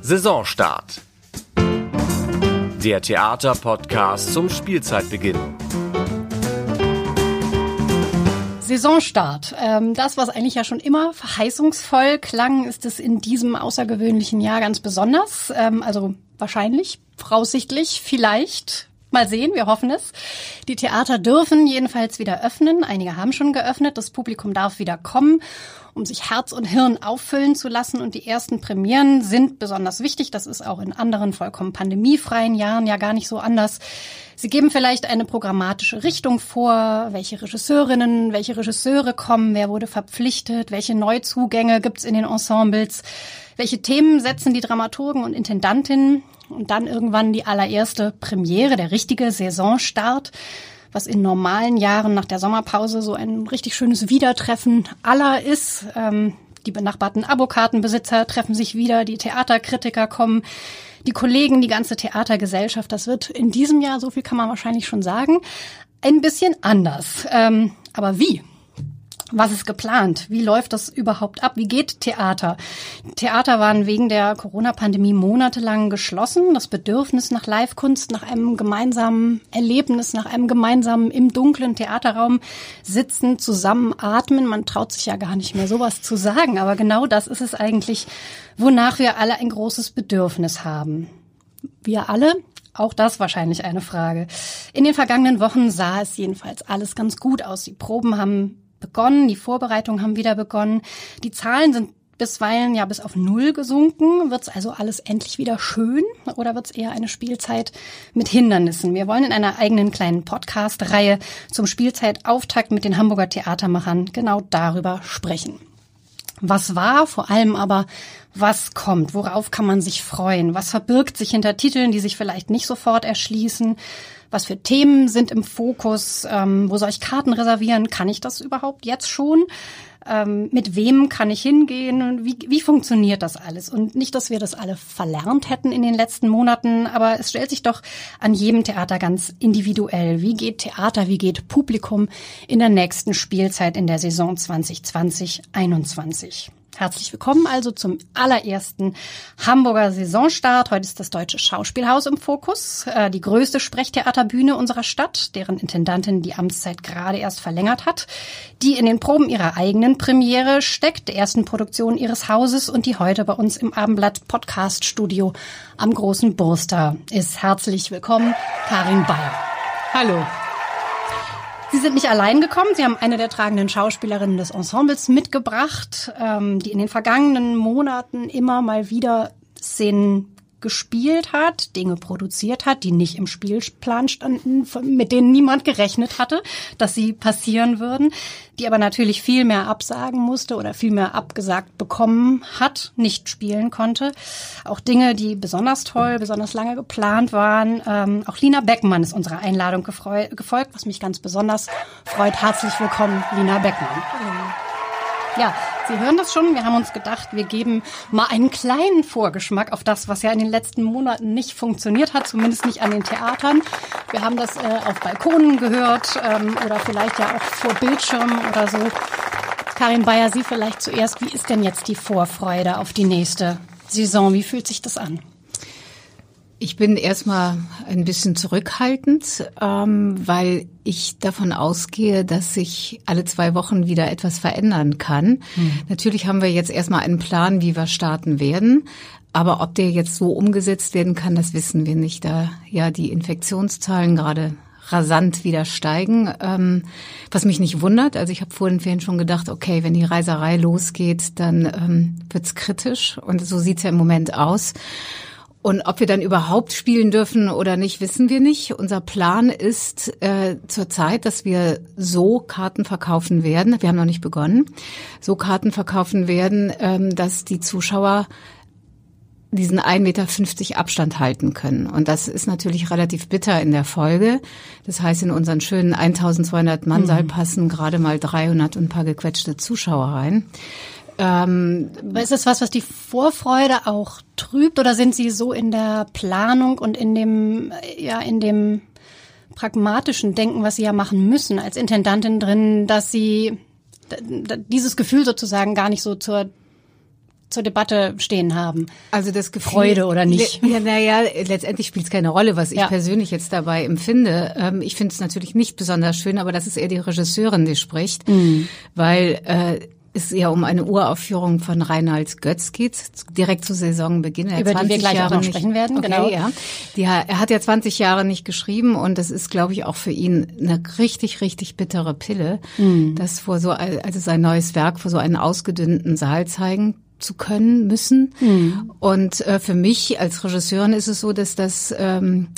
Saisonstart. Der Theaterpodcast zum Spielzeitbeginn. Saisonstart. Ähm, das, was eigentlich ja schon immer verheißungsvoll klang, ist es in diesem außergewöhnlichen Jahr ganz besonders. Ähm, also wahrscheinlich, voraussichtlich, vielleicht. Mal sehen, wir hoffen es. Die Theater dürfen jedenfalls wieder öffnen. Einige haben schon geöffnet. Das Publikum darf wieder kommen, um sich Herz und Hirn auffüllen zu lassen. Und die ersten Premieren sind besonders wichtig. Das ist auch in anderen vollkommen pandemiefreien Jahren ja gar nicht so anders. Sie geben vielleicht eine programmatische Richtung vor, welche Regisseurinnen, welche Regisseure kommen, wer wurde verpflichtet, welche Neuzugänge gibt's in den Ensembles, welche Themen setzen die Dramaturgen und Intendantinnen und dann irgendwann die allererste Premiere, der richtige Saisonstart, was in normalen Jahren nach der Sommerpause so ein richtig schönes Wiedertreffen aller ist. Ähm, die benachbarten Abokartenbesitzer treffen sich wieder, die Theaterkritiker kommen, die Kollegen, die ganze Theatergesellschaft. Das wird in diesem Jahr, so viel kann man wahrscheinlich schon sagen, ein bisschen anders. Ähm, aber wie? Was ist geplant? Wie läuft das überhaupt ab? Wie geht Theater? Theater waren wegen der Corona-Pandemie monatelang geschlossen. Das Bedürfnis nach Live-Kunst, nach einem gemeinsamen Erlebnis, nach einem gemeinsamen im dunklen Theaterraum sitzen, zusammen atmen. Man traut sich ja gar nicht mehr sowas zu sagen. Aber genau das ist es eigentlich, wonach wir alle ein großes Bedürfnis haben. Wir alle, auch das wahrscheinlich eine Frage. In den vergangenen Wochen sah es jedenfalls alles ganz gut aus. Die Proben haben begonnen, die Vorbereitungen haben wieder begonnen. Die Zahlen sind bisweilen ja bis auf Null gesunken. Wird es also alles endlich wieder schön oder wird es eher eine Spielzeit mit Hindernissen? Wir wollen in einer eigenen kleinen Podcast-Reihe zum Spielzeitauftakt mit den Hamburger Theatermachern genau darüber sprechen. Was war, vor allem aber, was kommt? Worauf kann man sich freuen? Was verbirgt sich hinter Titeln, die sich vielleicht nicht sofort erschließen? Was für Themen sind im Fokus? Ähm, wo soll ich Karten reservieren? Kann ich das überhaupt jetzt schon? Ähm, mit wem kann ich hingehen? Wie, wie funktioniert das alles? Und nicht, dass wir das alle verlernt hätten in den letzten Monaten, aber es stellt sich doch an jedem Theater ganz individuell. Wie geht Theater, wie geht Publikum in der nächsten Spielzeit in der Saison 2020-21? Herzlich willkommen also zum allerersten Hamburger Saisonstart. Heute ist das Deutsche Schauspielhaus im Fokus, äh, die größte Sprechtheaterbühne unserer Stadt, deren Intendantin die Amtszeit gerade erst verlängert hat, die in den Proben ihrer eigenen Premiere steckt, der ersten Produktion ihres Hauses und die heute bei uns im Abendblatt Podcast Studio am großen Burster ist. Herzlich willkommen, Karin Bayer. Hallo. Sie sind nicht allein gekommen. Sie haben eine der tragenden Schauspielerinnen des Ensembles mitgebracht, ähm, die in den vergangenen Monaten immer mal wieder Szenen gespielt hat, Dinge produziert hat, die nicht im Spielplan standen, mit denen niemand gerechnet hatte, dass sie passieren würden, die aber natürlich viel mehr absagen musste oder viel mehr abgesagt bekommen hat, nicht spielen konnte. Auch Dinge, die besonders toll, besonders lange geplant waren. Ähm, auch Lina Beckmann ist unserer Einladung gefolgt, was mich ganz besonders freut. Herzlich willkommen, Lina Beckmann. Ja, Sie hören das schon. Wir haben uns gedacht, wir geben mal einen kleinen Vorgeschmack auf das, was ja in den letzten Monaten nicht funktioniert hat, zumindest nicht an den Theatern. Wir haben das äh, auf Balkonen gehört ähm, oder vielleicht ja auch vor Bildschirmen oder so. Karin Bayer, Sie vielleicht zuerst. Wie ist denn jetzt die Vorfreude auf die nächste Saison? Wie fühlt sich das an? Ich bin erstmal ein bisschen zurückhaltend, ähm, weil ich davon ausgehe, dass sich alle zwei Wochen wieder etwas verändern kann. Hm. Natürlich haben wir jetzt erstmal einen Plan, wie wir starten werden. Aber ob der jetzt so umgesetzt werden kann, das wissen wir nicht, da ja die Infektionszahlen gerade rasant wieder steigen, ähm, was mich nicht wundert. Also ich habe vor den Ferien schon gedacht, okay, wenn die Reiserei losgeht, dann ähm, wird's kritisch und so sieht's ja im Moment aus. Und ob wir dann überhaupt spielen dürfen oder nicht, wissen wir nicht. Unser Plan ist äh, zurzeit, dass wir so Karten verkaufen werden. Wir haben noch nicht begonnen. So Karten verkaufen werden, ähm, dass die Zuschauer diesen 1,50 Meter Abstand halten können. Und das ist natürlich relativ bitter in der Folge. Das heißt, in unseren schönen 1200 Mannsaal mhm. passen gerade mal 300 und ein paar gequetschte Zuschauer rein. Ähm, ist es was, was die Vorfreude auch trübt oder sind Sie so in der Planung und in dem, ja, in dem pragmatischen Denken, was Sie ja machen müssen als Intendantin drin, dass Sie dieses Gefühl sozusagen gar nicht so zur zur Debatte stehen haben. Also das Gefühl, Freude oder nicht? Ja, naja, letztendlich spielt es keine Rolle, was ich Ja. persönlich jetzt dabei empfinde. Ähm, ich finde es natürlich nicht besonders schön, aber das ist eher die Regisseurin, die spricht, Mhm. weil äh, es ja um eine Uraufführung von Reinhard Götz geht, direkt zu Saisonbeginn. Er Über die wir 20 gleich auch Jahre noch nicht, sprechen werden, okay, genau. Ja. Die, er hat ja 20 Jahre nicht geschrieben und das ist, glaube ich, auch für ihn eine richtig, richtig bittere Pille, Mhm. das vor so, also sein neues Werk vor so einen ausgedünnten Saal zeigen zu können müssen. Mhm. Und äh, für mich als Regisseurin ist es so, dass das ähm,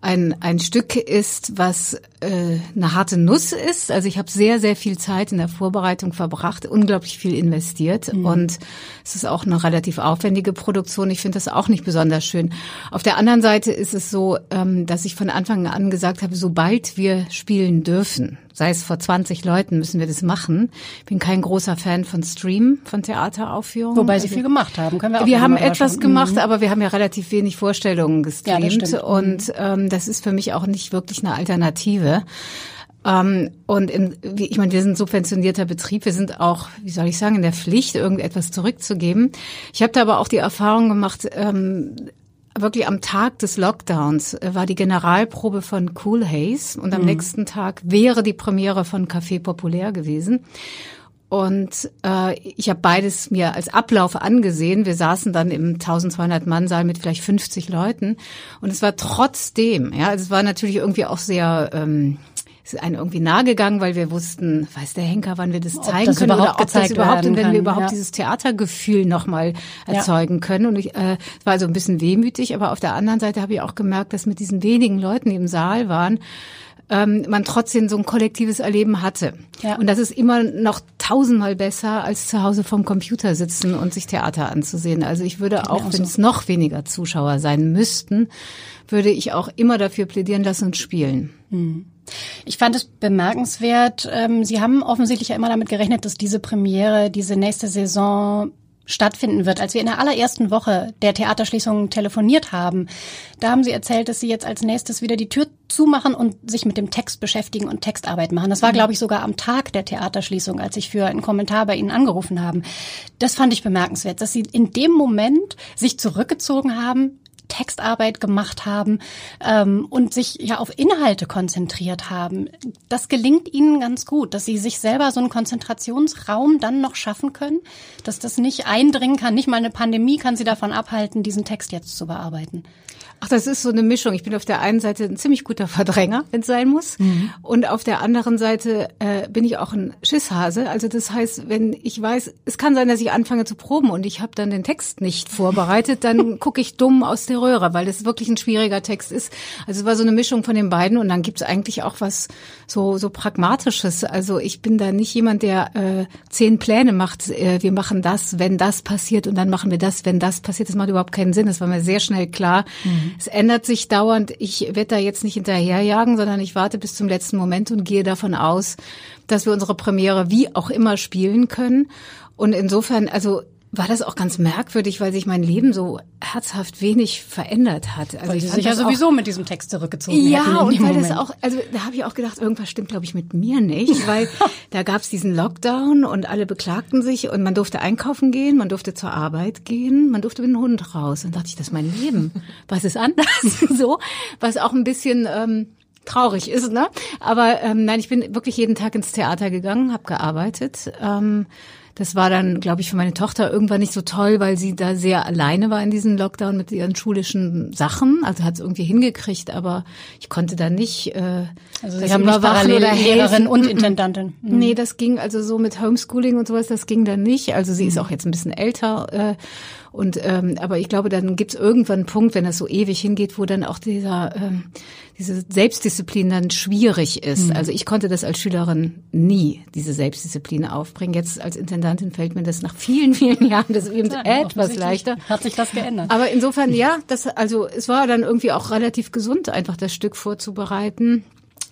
ein, ein Stück ist, was äh, eine harte Nuss ist. Also ich habe sehr, sehr viel Zeit in der Vorbereitung verbracht, unglaublich viel investiert und es ist auch eine relativ aufwendige Produktion. Ich finde das auch nicht besonders schön. Auf der anderen Seite ist es so, ähm, dass ich von Anfang an gesagt habe, sobald wir spielen dürfen, sei es vor 20 Leuten, müssen wir das machen. Ich bin kein großer Fan von Stream, von Theateraufführungen. Wobei sie viel gemacht haben. Können wir auch wir haben etwas schauen. gemacht, Mhm. aber wir haben ja relativ wenig Vorstellungen Ja, gestreamt stimmt. und ähm, das ist für mich auch nicht wirklich eine Alternative. Ähm, und in, ich meine, wir sind ein subventionierter Betrieb, wir sind auch, wie soll ich sagen, in der Pflicht, irgendetwas zurückzugeben. Ich habe da aber auch die Erfahrung gemacht, ähm, wirklich am Tag des Lockdowns äh, war die Generalprobe von Cool Haze und am nächsten Tag wäre die Premiere von Café Populär gewesen. Und äh, ich habe beides mir als Ablauf angesehen. Wir saßen dann im 1200 Mann Saal mit vielleicht 50 Leuten und es war trotzdem, ja, also es war natürlich irgendwie auch sehr ähm, ist einem irgendwie nahe gegangen, weil wir wussten, weiß der Henker, wann wir das Ob zeigen das können oder ob das überhaupt und wenn kann, wir überhaupt ja. dieses Theatergefühl nochmal Ja. erzeugen können. Und ich äh, war also ein bisschen wehmütig, aber auf der anderen Seite habe ich auch gemerkt, dass mit diesen wenigen Leuten, die im Saal waren, ähm, man trotzdem so ein kollektives Erleben hatte. Ja. Und das ist immer noch tausendmal besser, als zu Hause vom Computer sitzen und sich Theater anzusehen. Also ich würde auch, auch wenn es noch weniger Zuschauer sein müssten, würde ich auch immer dafür plädieren, lass uns spielen. Ich fand es bemerkenswert. Ähm, Sie haben offensichtlich ja immer damit gerechnet, dass diese Premiere, diese nächste Saison stattfinden wird. Als wir in der allerersten Woche der Theaterschließung telefoniert haben, da haben Sie erzählt, dass Sie jetzt als nächstes wieder die Tür zumachen und sich mit dem Text beschäftigen und Textarbeit machen. Das war, glaube ich, sogar am Tag der Theaterschließung, als ich für einen Kommentar bei Ihnen angerufen haben. Das fand ich bemerkenswert, dass Sie in dem Moment sich zurückgezogen haben, Textarbeit gemacht haben ähm, und sich ja auf Inhalte konzentriert haben. Das gelingt Ihnen ganz gut, dass Sie sich selber so einen Konzentrationsraum dann noch schaffen können, dass das nicht eindringen kann. Nicht mal eine Pandemie kann Sie davon abhalten, diesen Text jetzt zu bearbeiten. Ach, das ist so eine Mischung. Ich bin auf der einen Seite ein ziemlich guter Verdränger, wenn es sein muss. Und auf der anderen Seite äh, bin ich auch ein Schisshase. Also das heißt, wenn ich weiß, es kann sein, dass ich anfange zu proben und ich habe dann den Text nicht vorbereitet, dann gucke ich dumm aus der Röhre, weil das wirklich ein schwieriger Text ist. Also es war so eine Mischung von den beiden und dann gibt es eigentlich auch was so so pragmatisches. Also ich bin da nicht jemand, der äh, zehn Pläne macht. Äh, wir machen das, wenn das passiert und dann machen wir das, wenn das passiert. Das macht überhaupt keinen Sinn. Das war mir sehr schnell klar. Es ändert sich dauernd. Ich werde da jetzt nicht hinterherjagen, sondern ich warte bis zum letzten Moment und gehe davon aus, dass wir unsere Premiere wie auch immer spielen können. Und insofern, also war das auch ganz merkwürdig, weil sich mein Leben so herzhaft wenig verändert hat. Also Weil ich sich ja das auch- sowieso mit diesem Text zurückgezogen ja, und weil Moment. das auch, also da habe ich auch gedacht, irgendwas stimmt, glaube ich, mit mir nicht, weil da gab es diesen Lockdown und alle beklagten sich und man durfte einkaufen gehen, man durfte zur Arbeit gehen, man durfte mit dem Hund raus. Und dachte ich, das ist mein Leben. Was ist anders? so, was auch ein bisschen ähm, traurig ist, ne? Aber ähm, nein, ich bin wirklich jeden Tag ins Theater gegangen, habe gearbeitet. Ähm, das war dann, glaube ich, für meine Tochter irgendwann nicht so toll, weil sie da sehr alleine war in diesem Lockdown mit ihren schulischen Sachen. Also hat es irgendwie hingekriegt, aber ich konnte da nicht. Äh, also Sie haben nicht parallel oder. Lehrerin und Intendantin. Mhm. Nee, das ging also so mit Homeschooling und sowas, das ging dann nicht. Also sie ist auch jetzt ein bisschen älter. Äh, und ähm, aber ich glaube, dann gibt es irgendwann einen Punkt, wenn das so ewig hingeht, wo dann auch dieser ähm, diese Selbstdisziplin dann schwierig ist. Also ich konnte das als Schülerin nie diese Selbstdisziplin aufbringen. Jetzt als Intendantin fällt mir das nach vielen vielen Jahren das eben Ja, etwas leichter. Hat sich das geändert. Aber insofern ja, das also es war dann irgendwie auch relativ gesund, einfach das Stück vorzubereiten.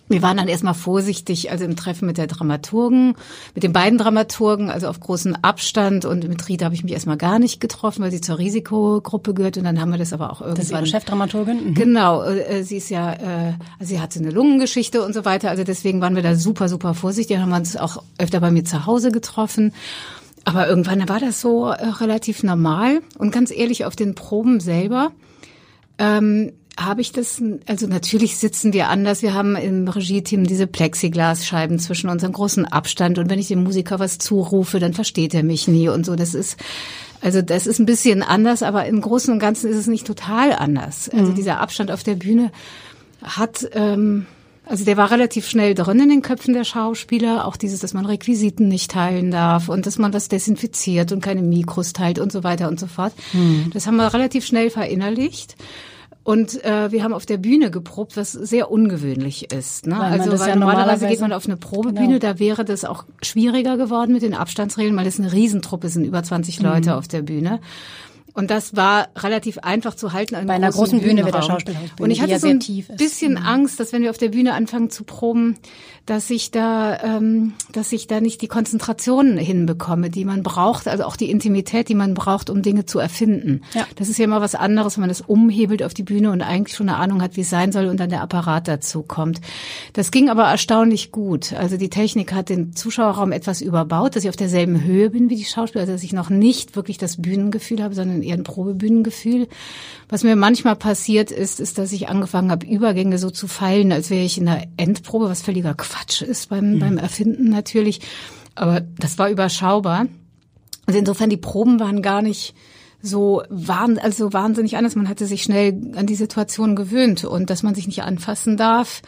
Wir waren dann erstmal vorsichtig, also im Treffen mit der Dramaturgen, mit den beiden Dramaturgen, also auf großen Abstand. Und mit Rita habe ich mich erstmal gar nicht getroffen, weil sie zur Risikogruppe gehört. Und dann haben wir das aber auch irgendwann. Das ist Ihre Chefdramaturgin? Mhm. Genau, äh, sie ist ja, äh, also sie hatte eine Lungengeschichte und so weiter. Also deswegen waren wir da super, super vorsichtig. Dann haben wir uns auch öfter bei mir zu Hause getroffen. aber irgendwann war das so äh, relativ normal. Und ganz ehrlich, auf den Proben selber ähm, habe ich das, also natürlich sitzen wir anders. Wir haben im Regie-Team diese Plexiglasscheiben zwischen unseren großen Abstand. Und wenn ich dem Musiker was zurufe, dann versteht er mich nie und so. Das ist, also das ist ein bisschen anders, aber im Großen und Ganzen ist es nicht total anders. Also mhm. dieser Abstand auf der Bühne hat, ähm, also der war relativ schnell drin in den Köpfen der Schauspieler. Auch dieses, dass man Requisiten nicht teilen darf und dass man was desinfiziert und keine Mikros teilt und so weiter und so fort. Mhm. Das haben wir relativ schnell verinnerlicht. Und äh, wir haben auf der Bühne geprobt, was sehr ungewöhnlich ist. Ne? Weil also weil ja normalerweise, geht man auf eine Probebühne, genau. da wäre das auch schwieriger geworden mit den Abstandsregeln, weil es eine Riesentruppe sind, über 20 Leute mhm. auf der Bühne. Und das war relativ einfach zu halten. Bei einer großen Bühne mit der Schauspielhausbühne. Und ich hatte ja so ein bisschen. Mhm. Angst, dass wenn wir auf der Bühne anfangen zu proben, dass ich da, ähm, dass ich da nicht die Konzentration hinbekomme, die man braucht, also auch die Intimität, die man braucht, um Dinge zu erfinden. Ja. Das ist ja immer was anderes, wenn man das umhebelt auf die Bühne und eigentlich schon eine Ahnung hat, wie es sein soll und dann der Apparat dazu kommt. Das ging aber erstaunlich gut. Also die Technik hat den Zuschauerraum etwas überbaut, dass ich auf derselben Höhe bin wie die Schauspieler, also dass ich noch nicht wirklich das Bühnengefühl habe, sondern eher ein Probebühnengefühl. Was mir manchmal passiert ist, ist, dass ich angefangen habe, Übergänge so zu feilen, als wäre ich in der Endprobe, was völliger Quatsch ist beim, mhm. beim Erfinden natürlich. Aber das war überschaubar. Also insofern, die Proben waren gar nicht so waren also wahnsinnig anders. Man hatte sich schnell an die Situation gewöhnt und dass man sich nicht anfassen darf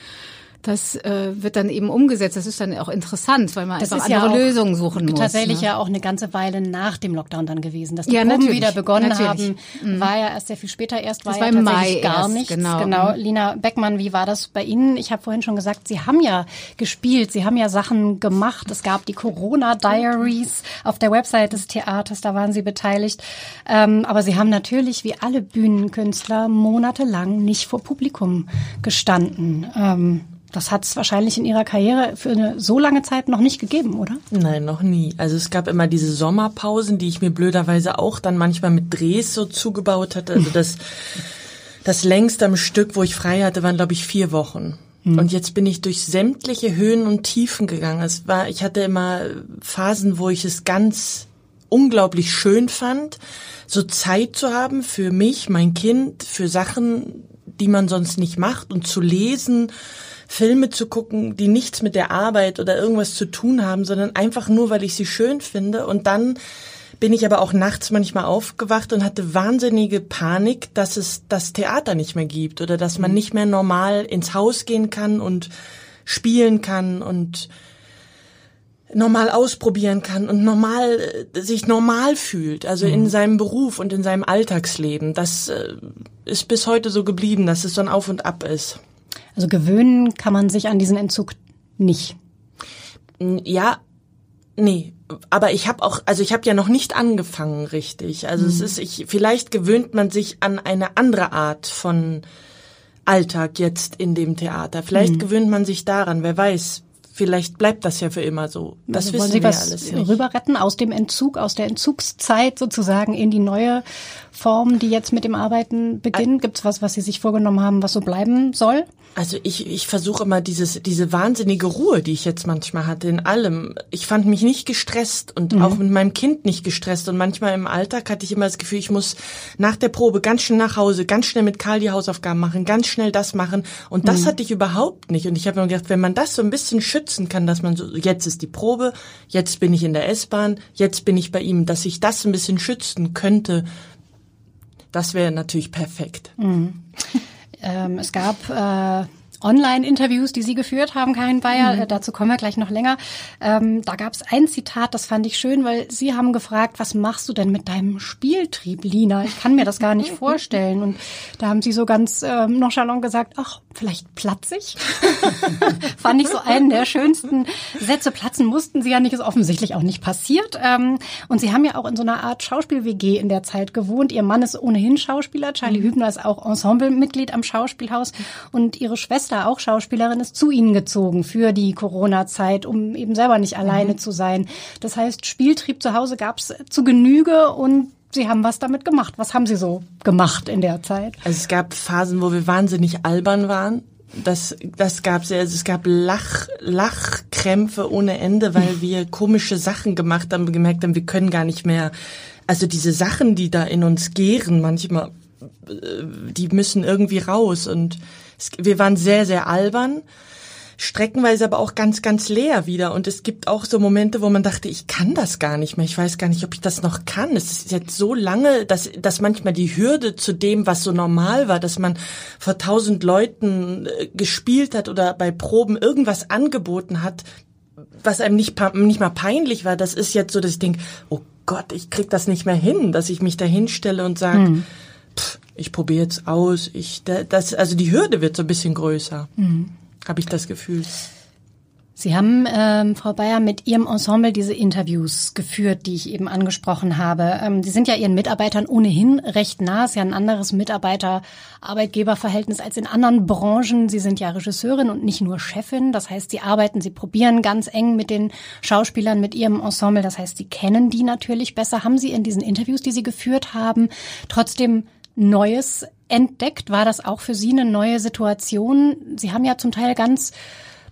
das äh, wird dann eben umgesetzt. Das ist dann auch interessant, weil man das einfach andere ja Lösungen suchen muss. Tatsächlich ne? ja auch eine ganze Weile nach dem Lockdown dann gewesen, dass die ja, Proben wieder begonnen natürlich. haben. Mhm. War ja erst sehr viel später. Erst war, das war ja tatsächlich Mai gar erst, nichts. Genau. genau. Mhm. Lina Beckmann, wie war das bei Ihnen? Ich habe vorhin schon gesagt, Sie haben ja gespielt, Sie haben ja Sachen gemacht. Es gab die Corona Diaries auf der Website des Theaters, da waren Sie beteiligt. Ähm, aber Sie haben natürlich wie alle Bühnenkünstler monatelang nicht vor Publikum gestanden. Ähm, das hat es wahrscheinlich in Ihrer Karriere für eine so lange Zeit noch nicht gegeben, oder? Nein, noch nie. Also es gab immer diese Sommerpausen, die ich mir blöderweise auch dann manchmal mit Drehs so zugebaut hatte. Also das, das längste am Stück, wo ich frei hatte, waren glaube ich vier Wochen. Hm. Und jetzt bin ich durch sämtliche Höhen und Tiefen gegangen. Es war, ich hatte immer Phasen, wo ich es ganz unglaublich schön fand, so Zeit zu haben für mich, mein Kind, für Sachen, die man sonst nicht macht und zu lesen Filme zu gucken, die nichts mit der Arbeit oder irgendwas zu tun haben, sondern einfach nur, weil ich sie schön finde. Und dann bin ich aber auch nachts manchmal aufgewacht und hatte wahnsinnige Panik, dass es das Theater nicht mehr gibt oder dass man mhm. nicht mehr normal ins Haus gehen kann und spielen kann und normal ausprobieren kann und normal äh, sich normal fühlt, also mhm. in seinem Beruf und in seinem Alltagsleben. Das äh, ist bis heute so geblieben, dass es so ein Auf und Ab ist. Also gewöhnen kann man sich an diesen Entzug nicht. Ja, nee, aber ich habe auch, also ich habe ja noch nicht angefangen, richtig. Also mhm. es ist, ich, vielleicht gewöhnt man sich an eine andere Art von Alltag jetzt in dem Theater. Vielleicht mhm. gewöhnt man sich daran, wer weiß. Vielleicht bleibt das ja für immer so. Das also wissen Sie wir was alles nicht. Rüber retten aus dem Entzug, aus der Entzugszeit sozusagen in die neue Form, die jetzt mit dem Arbeiten beginnt? Gibt es was, was Sie sich vorgenommen haben, was so bleiben soll? Also ich, ich versuche immer dieses, diese wahnsinnige Ruhe, die ich jetzt manchmal hatte in allem. Ich fand mich nicht gestresst und mhm. auch mit meinem Kind nicht gestresst. Und manchmal im Alltag hatte ich immer das Gefühl, ich muss nach der Probe ganz schnell nach Hause, ganz schnell mit Karl die Hausaufgaben machen, ganz schnell das machen. Und das mhm. hatte ich überhaupt nicht. Und ich habe mir gedacht, wenn man das so ein bisschen schützen kann, dass man so, jetzt ist die Probe, jetzt bin ich in der S-Bahn, jetzt bin ich bei ihm, dass ich das ein bisschen schützen könnte, das wäre natürlich perfekt. Mhm. Ähm, es gab äh, Online-Interviews, die Sie geführt haben, Karin Bayer. Mhm. Äh, dazu kommen wir gleich noch länger. Ähm, da gab es ein Zitat, das fand ich schön, weil Sie haben gefragt, was machst du denn mit deinem Spieltrieb, Lina? Ich kann mir das gar nicht vorstellen. Und da haben Sie so ganz ähm, nonchalant gesagt, ach, vielleicht platzig. fand ich so einen der schönsten Sätze. Platzen mussten Sie ja nicht, ist offensichtlich auch nicht passiert. Ähm, und Sie haben ja auch in so einer Art Schauspiel-WG in der Zeit gewohnt. Ihr Mann ist ohnehin Schauspieler. Charlie mhm. Hübner ist auch Ensemblemitglied am Schauspielhaus. Und Ihre Schwester Schwester, auch Schauspielerin, ist zu ihnen gezogen für die Corona-Zeit, um eben selber nicht alleine mhm. zu sein. Das heißt, Spieltrieb zu Hause gab es zu Genüge und Sie haben was damit gemacht. Was haben Sie so gemacht in der Zeit? Also es gab Phasen, wo wir wahnsinnig albern waren. Das, das gab es. Also es gab Lach, Lach Krämpfe ohne Ende, weil wir komische Sachen gemacht haben, gemerkt haben, wir können gar nicht mehr, also diese Sachen, die da in uns gären, manchmal, äh, die müssen irgendwie raus und wir waren sehr, sehr albern streckenweise aber auch ganz, ganz leer wieder. Und es gibt auch so Momente, wo man dachte, ich kann das gar nicht mehr. Ich weiß gar nicht, ob ich das noch kann. Es ist jetzt so lange, dass, dass manchmal die Hürde zu dem, was so normal war, dass man vor tausend Leuten äh, gespielt hat oder bei Proben irgendwas angeboten hat, was einem nicht, nicht mal peinlich war, das ist jetzt so, dass ich denke, oh Gott, ich krieg das nicht mehr hin, dass ich mich da hinstelle und sage, hm. Ich probiere jetzt aus. Ich, das, also die Hürde wird so ein bisschen größer. Hm habe ich das Gefühl. Sie haben, ähm, Frau Bayer, mit Ihrem Ensemble diese Interviews geführt, die ich eben angesprochen habe. Ähm, Sie sind ja Ihren Mitarbeitern ohnehin recht nah. Es ist ja ein anderes Mitarbeiter-Arbeitgeber-Verhältnis als in anderen Branchen. Sie sind ja Regisseurin und nicht nur Chefin. Das heißt, Sie arbeiten, Sie probieren ganz eng mit den Schauspielern, mit Ihrem Ensemble. Das heißt, Sie kennen die natürlich besser. Haben Sie in diesen Interviews, die Sie geführt haben, trotzdem Neues entdeckt? War das auch für Sie eine neue Situation? Sie haben ja zum Teil ganz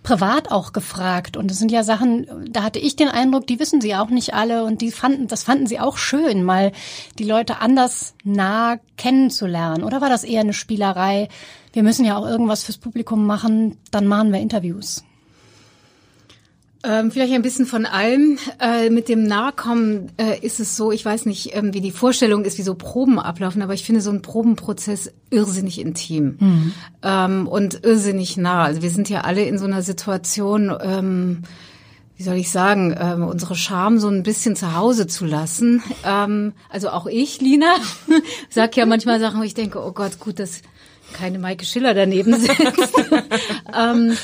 privat auch gefragt und es sind ja Sachen, da hatte ich den Eindruck, die wissen sie auch nicht alle und die fanden, das fanden sie auch schön, mal die Leute anders nah kennenzulernen. Oder war das eher eine Spielerei? Wir müssen ja auch irgendwas fürs Publikum machen, dann machen wir Interviews. Ähm, vielleicht ein bisschen von allem. Äh, mit dem Nahkommen äh, ist es so, ich weiß nicht, ähm, wie die Vorstellung ist, wie so Proben ablaufen, aber ich finde so ein Probenprozess irrsinnig intim mhm. ähm, und irrsinnig nah. Also wir sind ja alle in so einer Situation, ähm, wie soll ich sagen, ähm, unsere Scham so ein bisschen zu Hause zu lassen. Ähm, also auch ich, Lina, sag ja manchmal Sachen, wo ich denke, oh Gott, gut, dass keine Maike Schiller daneben sitzt. ähm,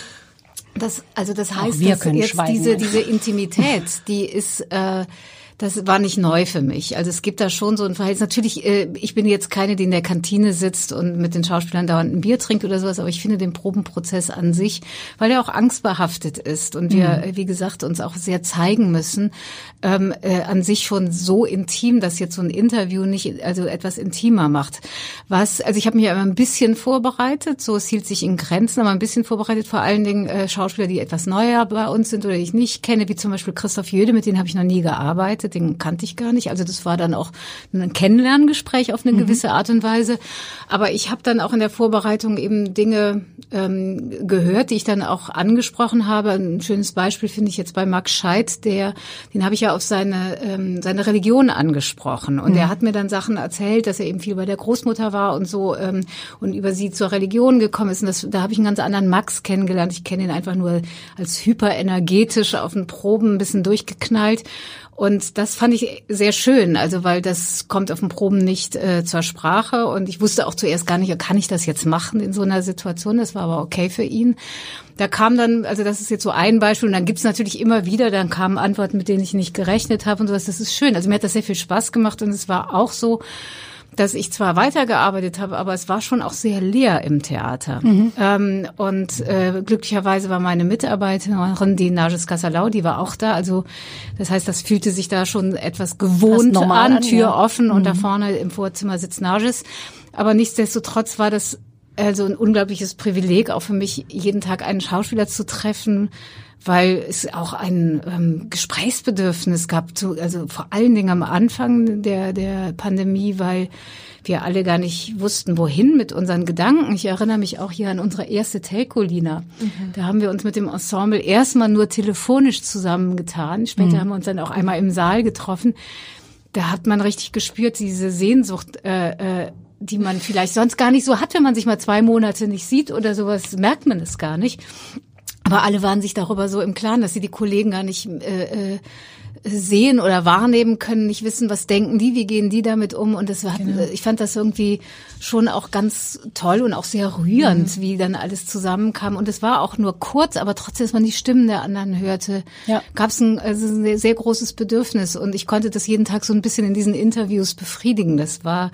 das, also das heißt, dass jetzt diese, diese Intimität, die ist äh, das war nicht neu für mich. Also es gibt da schon so ein Verhältnis. Natürlich, äh, ich bin jetzt keine, die in der Kantine sitzt und mit den Schauspielern dauernd ein Bier trinkt oder sowas, aber ich finde den Probenprozess an sich, weil er auch angstbehaftet ist und wir, mhm. wie gesagt, uns auch sehr zeigen müssen, ähm, äh, an sich schon so intim, dass jetzt so ein Interview nicht, also etwas intimer macht. Was, also ich habe mich immer ein bisschen vorbereitet, so es hielt sich in Grenzen, aber ein bisschen vorbereitet, vor allen Dingen äh, Schauspieler, die etwas neuer bei uns sind oder die ich nicht kenne, wie zum Beispiel Christoph Jöde, mit denen habe ich noch nie gearbeitet den kannte ich gar nicht. Also das war dann auch ein Kennenlerngespräch auf eine mhm. gewisse Art und Weise. Aber ich habe dann auch in der Vorbereitung eben Dinge ähm, gehört, die ich dann auch angesprochen habe. Ein schönes Beispiel finde ich jetzt bei Max Scheid, der, den habe ich ja auf seine, ähm, seine Religion angesprochen. Und mhm. er hat mir dann Sachen erzählt, dass er eben viel bei der Großmutter war und so ähm, und über sie zur Religion gekommen ist. Und das, da habe ich einen ganz anderen Max kennengelernt. Ich kenne ihn einfach nur als hyperenergetisch auf den Proben ein bisschen durchgeknallt. Und das fand ich sehr schön, also weil das kommt auf den Proben nicht äh, zur Sprache. Und ich wusste auch zuerst gar nicht, kann ich das jetzt machen in so einer Situation. Das war aber okay für ihn. Da kam dann, also das ist jetzt so ein Beispiel, und dann gibt's natürlich immer wieder, dann kamen Antworten, mit denen ich nicht gerechnet habe und sowas. Das ist schön. Also mir hat das sehr viel Spaß gemacht und es war auch so, dass ich zwar weitergearbeitet habe, aber es war schon auch sehr leer im Theater. Mhm. Ähm, und äh, glücklicherweise war meine Mitarbeiterin, die Nages Casalau, die war auch da. Also das heißt, das fühlte sich da schon etwas gewohnt an, an, Tür ja. offen und da mhm. vorne im Vorzimmer sitzt Nages. Aber nichtsdestotrotz war das also ein unglaubliches Privileg, auch für mich, jeden Tag einen Schauspieler zu treffen, weil es auch ein ähm, Gesprächsbedürfnis gab, zu, also vor allen Dingen am Anfang der, der Pandemie, weil wir alle gar nicht wussten, wohin mit unseren Gedanken. Ich erinnere mich auch hier an unsere erste Telco-Lina. Mhm. Da haben wir uns mit dem Ensemble erstmal nur telefonisch zusammengetan. Später mhm. haben wir uns dann auch einmal im Saal getroffen. Da hat man richtig gespürt, diese Sehnsucht, äh, äh, die man vielleicht sonst gar nicht so hat, wenn man sich mal zwei Monate nicht sieht oder sowas, merkt man es gar nicht. Aber alle waren sich darüber so im Klaren, dass sie die Kollegen gar nicht äh, äh, sehen oder wahrnehmen können, nicht wissen, was denken die, wie gehen die damit um. Und das war, genau. ich fand das irgendwie schon auch ganz toll und auch sehr rührend, mhm. wie dann alles zusammenkam. Und es war auch nur kurz, aber trotzdem, dass man die Stimmen der anderen hörte, ja. gab es ein, also ein sehr, sehr großes Bedürfnis. Und ich konnte das jeden Tag so ein bisschen in diesen Interviews befriedigen. Das war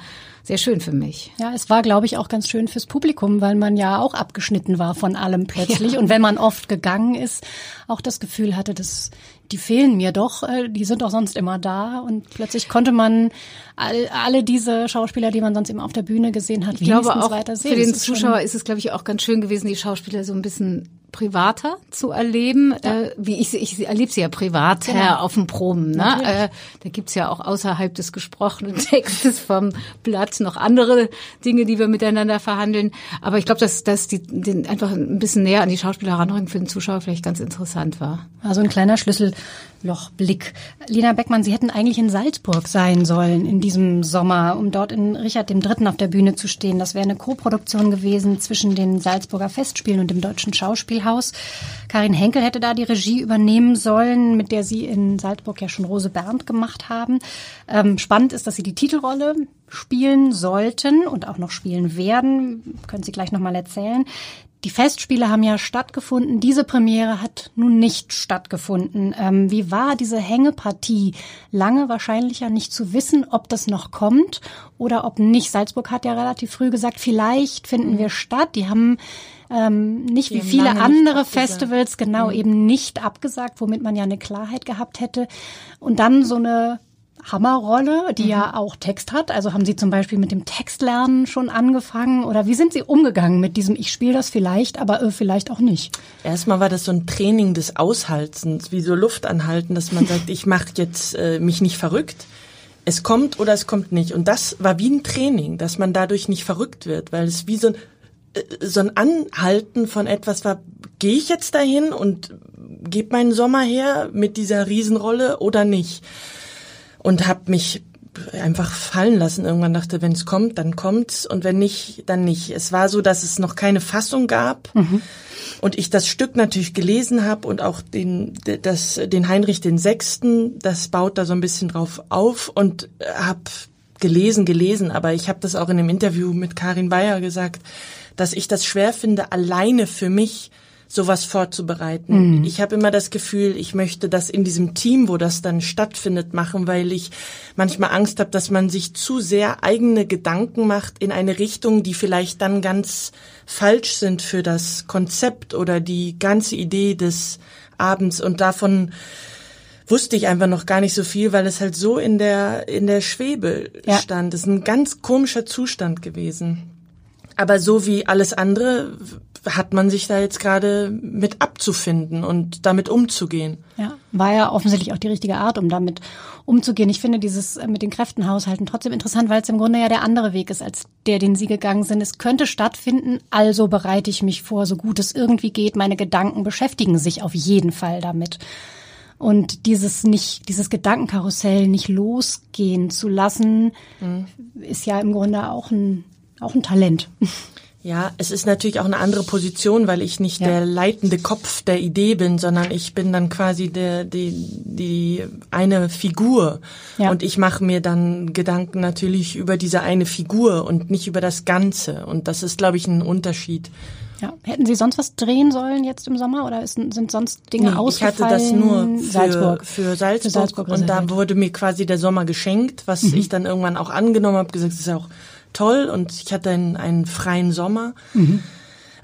sehr schön für mich. Ja, es war, glaube ich, auch ganz schön fürs Publikum, weil man ja auch abgeschnitten war von allem plötzlich. Ja. Und wenn man oft gegangen ist, auch das Gefühl hatte, dass die fehlen mir doch, äh, die sind doch sonst immer da. Und plötzlich konnte man all, alle diese Schauspieler, die man sonst immer auf der Bühne gesehen hat, ich glaube auch weiter sehen. Für den Zuschauer ist es, glaube ich, auch ganz schön gewesen, die Schauspieler so ein bisschen privater zu erleben, ja. äh, wie ich, ich erlebe sie ja privat genau. auf dem Proben. Ne? Äh, da gibt's ja auch außerhalb des gesprochenen Textes vom Blatt noch andere Dinge, die wir miteinander verhandeln. Aber ich glaube, dass, dass die den einfach ein bisschen näher an die Schauspieler heranrücken für den Zuschauer vielleicht ganz interessant war. Also ein kleiner Schlüssellochblick. Lena Beckmann, Sie hätten eigentlich in Salzburg sein sollen in diesem Sommer, um dort in Richard III. auf der Bühne zu stehen. Das wäre eine Koproduktion gewesen zwischen den Salzburger Festspielen und dem Deutschen Schauspielhaus. Karin Henkel hätte da die Regie übernehmen sollen, mit der Sie in Salzburg ja schon Rose Bernd gemacht haben. Ähm, spannend ist, dass Sie die Titelrolle spielen sollten und auch noch spielen werden. Können Sie gleich nochmal erzählen. Die Festspiele haben ja stattgefunden. Diese Premiere hat nun nicht stattgefunden. Ähm, wie war diese Hängepartie? Lange wahrscheinlich ja nicht zu wissen, ob das noch kommt oder ob nicht. Salzburg hat ja relativ früh gesagt, vielleicht finden wir statt. Die haben ähm, nicht Die wie viele andere Festivals genau mhm. eben nicht abgesagt, womit man ja eine Klarheit gehabt hätte. Und dann so eine Hammerrolle, die mhm. ja auch Text hat. Also haben Sie zum Beispiel mit dem Textlernen schon angefangen oder wie sind Sie umgegangen mit diesem Ich spiele das vielleicht, aber äh, vielleicht auch nicht? Erstmal war das so ein Training des Aushaltens, wie so Luft anhalten, dass man sagt, ich mache jetzt äh, mich nicht verrückt. Es kommt oder es kommt nicht. Und das war wie ein Training, dass man dadurch nicht verrückt wird, weil es wie so ein, äh, so ein Anhalten von etwas war, gehe ich jetzt dahin und gebe meinen Sommer her mit dieser Riesenrolle oder nicht? Und habe mich einfach fallen lassen. Irgendwann dachte, wenn es kommt, dann kommt's und wenn nicht, dann nicht. Es war so, dass es noch keine Fassung gab mhm. und ich das Stück natürlich gelesen habe und auch den das den Heinrich den Sechsten, das baut da so ein bisschen drauf auf und habe gelesen, gelesen, aber ich habe das auch in einem Interview mit Karin Bayer gesagt, dass ich das schwer finde, alleine für mich sowas vorzubereiten. Mhm. Ich habe immer das Gefühl, ich möchte das in diesem Team, wo das dann stattfindet, machen, weil ich manchmal Angst habe, dass man sich zu sehr eigene Gedanken macht in eine Richtung, die vielleicht dann ganz falsch sind für das Konzept oder die ganze Idee des Abends und davon wusste ich einfach noch gar nicht so viel, weil es halt so in der in der Schwebe ja. stand. Das ist ein ganz komischer Zustand gewesen. Aber so wie alles andere hat man sich da jetzt gerade mit abzufinden und damit umzugehen. Ja, war ja offensichtlich auch die richtige Art, um damit umzugehen. Ich finde dieses äh, mit den Kräftenhaushalten trotzdem interessant, weil es im Grunde ja der andere Weg ist, als der, den Sie gegangen sind. Es könnte stattfinden, also bereite ich mich vor, so gut es irgendwie geht. Meine Gedanken beschäftigen sich auf jeden Fall damit. Und dieses nicht, dieses Gedankenkarussell nicht losgehen zu lassen, mhm. ist ja im Grunde auch ein, auch ein Talent. Ja, es ist natürlich auch eine andere Position, weil ich nicht ja. der leitende Kopf der Idee bin, sondern ich bin dann quasi der, die, die eine Figur. Ja. Und ich mache mir dann Gedanken natürlich über diese eine Figur und nicht über das Ganze. Und das ist, glaube ich, ein Unterschied. Ja. Hätten Sie sonst was drehen sollen jetzt im Sommer oder ist, sind sonst Dinge nee, ausgefallen? Ich hatte das nur für Salzburg, für Salzburg, für Salzburg und da wurde mir quasi der Sommer geschenkt, was mhm. ich dann irgendwann auch angenommen habe, gesagt, das ist auch toll und ich hatte einen, einen freien Sommer. Mhm.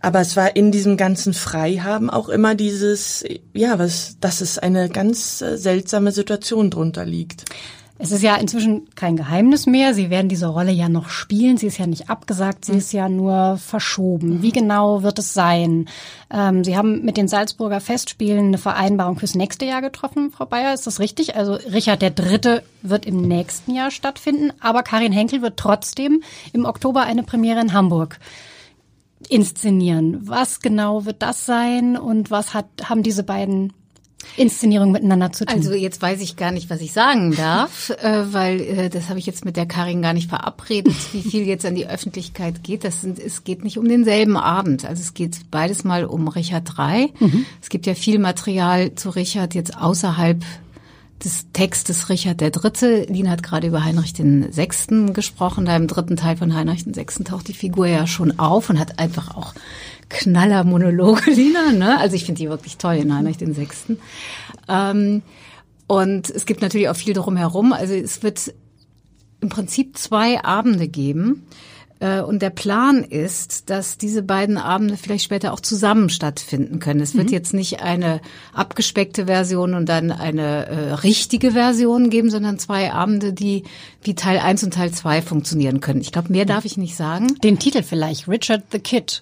Aber es war in diesem ganzen Freihaben auch immer dieses, ja, was, dass es eine ganz äh, seltsame Situation drunter liegt. Es ist ja inzwischen kein Geheimnis mehr. Sie werden diese Rolle ja noch spielen. Sie ist ja nicht abgesagt, sie mhm. ist ja nur verschoben. Wie genau wird es sein? Ähm, sie haben mit den Salzburger Festspielen eine Vereinbarung fürs nächste Jahr getroffen, Frau Bayer. Ist das richtig? Also Richard der Dritte wird im nächsten Jahr stattfinden, aber Karin Henkel wird trotzdem im Oktober eine Premiere in Hamburg inszenieren. Was genau wird das sein und was hat, haben diese beiden Inszenierung miteinander zu tun? Also jetzt weiß ich gar nicht, was ich sagen darf, äh, weil äh, das habe ich jetzt mit der Karin gar nicht verabredet, wie viel jetzt an die Öffentlichkeit geht. Das sind, es geht nicht um denselben Abend. Also es geht beides mal um Richard III. Mhm. Es gibt ja viel Material zu Richard jetzt außerhalb des Textes Richard der Dritte. Lina hat gerade über Heinrich den Sechsten gesprochen. Da im dritten Teil von Heinrich den Sechsten taucht die Figur ja schon auf und hat einfach auch Knallermonologe, Lina. Ne? Also ich finde die wirklich toll in Heinrich den Sechsten. Ähm, und es gibt natürlich auch viel drumherum. Also es wird im Prinzip zwei Abende geben. Äh, und der Plan ist, dass diese beiden Abende vielleicht später auch zusammen stattfinden können. Es wird mhm. jetzt nicht eine abgespeckte Version und dann eine äh, richtige Version geben, sondern zwei Abende, die wie Teil 1 und Teil 2 funktionieren können. Ich glaube, mehr darf ich nicht sagen. Den Titel vielleicht, Richard the Kid.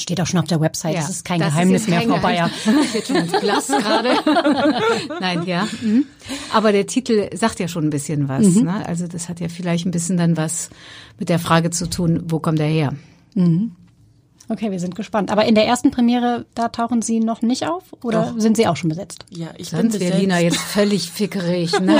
Steht auch schon auf der Website. Ja, das ist kein das Geheimnis ist mehr, Frau Bayer. Jetzt schon Glas gerade. Nein, ja. Mhm. Aber der Titel sagt ja schon ein bisschen was. Mhm. Ne? Also das hat ja vielleicht ein bisschen dann was mit der Frage zu tun, wo kommt er her? Mhm. Okay, wir sind gespannt. Aber in der ersten Premiere, da tauchen Sie noch nicht auf oder Doch. sind Sie auch schon besetzt? Ja, ich Sonst bin Berliner jetzt völlig fickerig. Nein,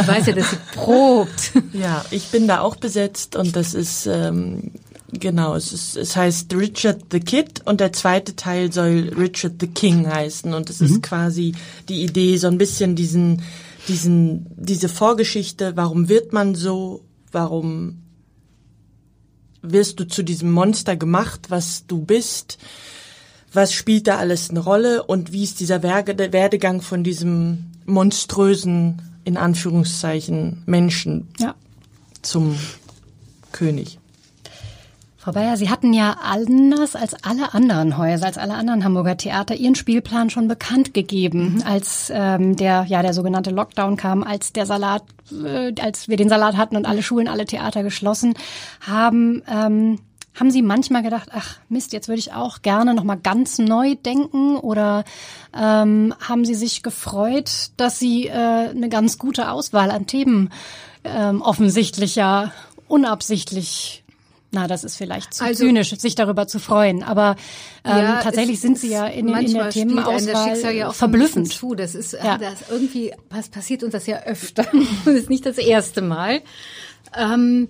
ich weiß ja, dass sie probt. Ja, ich bin da auch besetzt und das ist ähm, genau, es ist es heißt Richard the Kid und der zweite Teil soll Richard the King heißen und es mhm. ist quasi die Idee so ein bisschen diesen diesen diese Vorgeschichte, warum wird man so, warum wirst du zu diesem Monster gemacht, was du bist? Was spielt da alles eine Rolle und wie ist dieser Werdegang von diesem monströsen, in Anführungszeichen, Menschen ja. zum König? Frau Bayer, Sie hatten ja anders als alle anderen Häuser, als alle anderen Hamburger Theater Ihren Spielplan schon bekannt gegeben, mhm. als ähm, der ja der sogenannte Lockdown kam, als der Salat, äh, als wir den Salat hatten und alle Schulen, alle Theater geschlossen haben. Ähm, haben Sie manchmal gedacht, ach Mist, jetzt würde ich auch gerne noch mal ganz neu denken? Oder ähm, haben Sie sich gefreut, dass Sie äh, eine ganz gute Auswahl an Themen ähm, offensichtlich ja unabsichtlich na, das ist vielleicht zu also, zynisch, sich darüber zu freuen. Aber ähm, ja, tatsächlich es, sind sie ja in, in der Themenauswahl das ja verblüffend. Zu. Das ist ja. das irgendwie was passiert uns das ja öfter. das ist nicht das erste Mal. Ähm,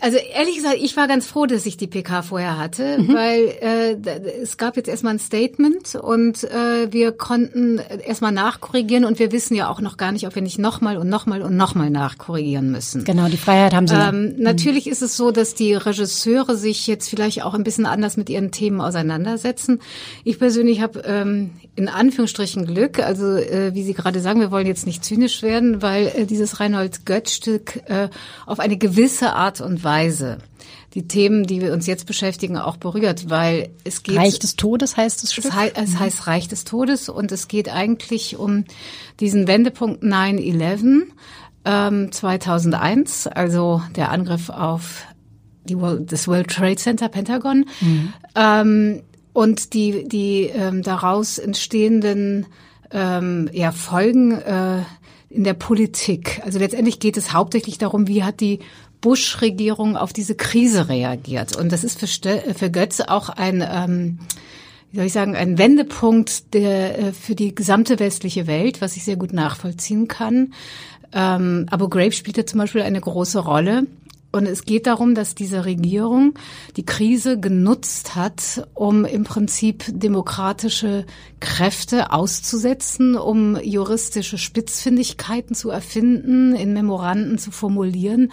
also ehrlich gesagt, ich war ganz froh, dass ich die PK vorher hatte, mhm. weil äh, es gab jetzt erstmal ein Statement und äh, wir konnten erstmal nachkorrigieren und wir wissen ja auch noch gar nicht, ob wir nicht nochmal und nochmal und nochmal nachkorrigieren müssen. Genau, die Freiheit haben sie. Ähm, ja. Natürlich mhm. ist es so, dass die Regisseure sich jetzt vielleicht auch ein bisschen anders mit ihren Themen auseinandersetzen. Ich persönlich habe ähm, in Anführungsstrichen Glück, also äh, wie Sie gerade sagen, wir wollen jetzt nicht zynisch werden, weil äh, dieses Reinhold Götz-Stück äh, auf eine gewisse Art und Weise die Themen, die wir uns jetzt beschäftigen, auch berührt, weil es geht. Reich des Todes heißt es Stück? Es, heißt, es heißt Reich des Todes und es geht eigentlich um diesen Wendepunkt 9-11 ähm, 2001, also der Angriff auf die World, das World Trade Center, Pentagon. Mhm. Ähm, und die, die ähm, daraus entstehenden ähm, ja, Folgen äh, in der Politik. Also letztendlich geht es hauptsächlich darum, wie hat die Bush-Regierung auf diese Krise reagiert. Und das ist für, für Götze auch ein, ähm, wie soll ich sagen, ein Wendepunkt der, äh, für die gesamte westliche Welt, was ich sehr gut nachvollziehen kann. Ähm, Abu Ghraib spielte zum Beispiel eine große Rolle. Und es geht darum, dass diese Regierung die Krise genutzt hat, um im Prinzip demokratische Kräfte auszusetzen, um juristische Spitzfindigkeiten zu erfinden, in Memoranden zu formulieren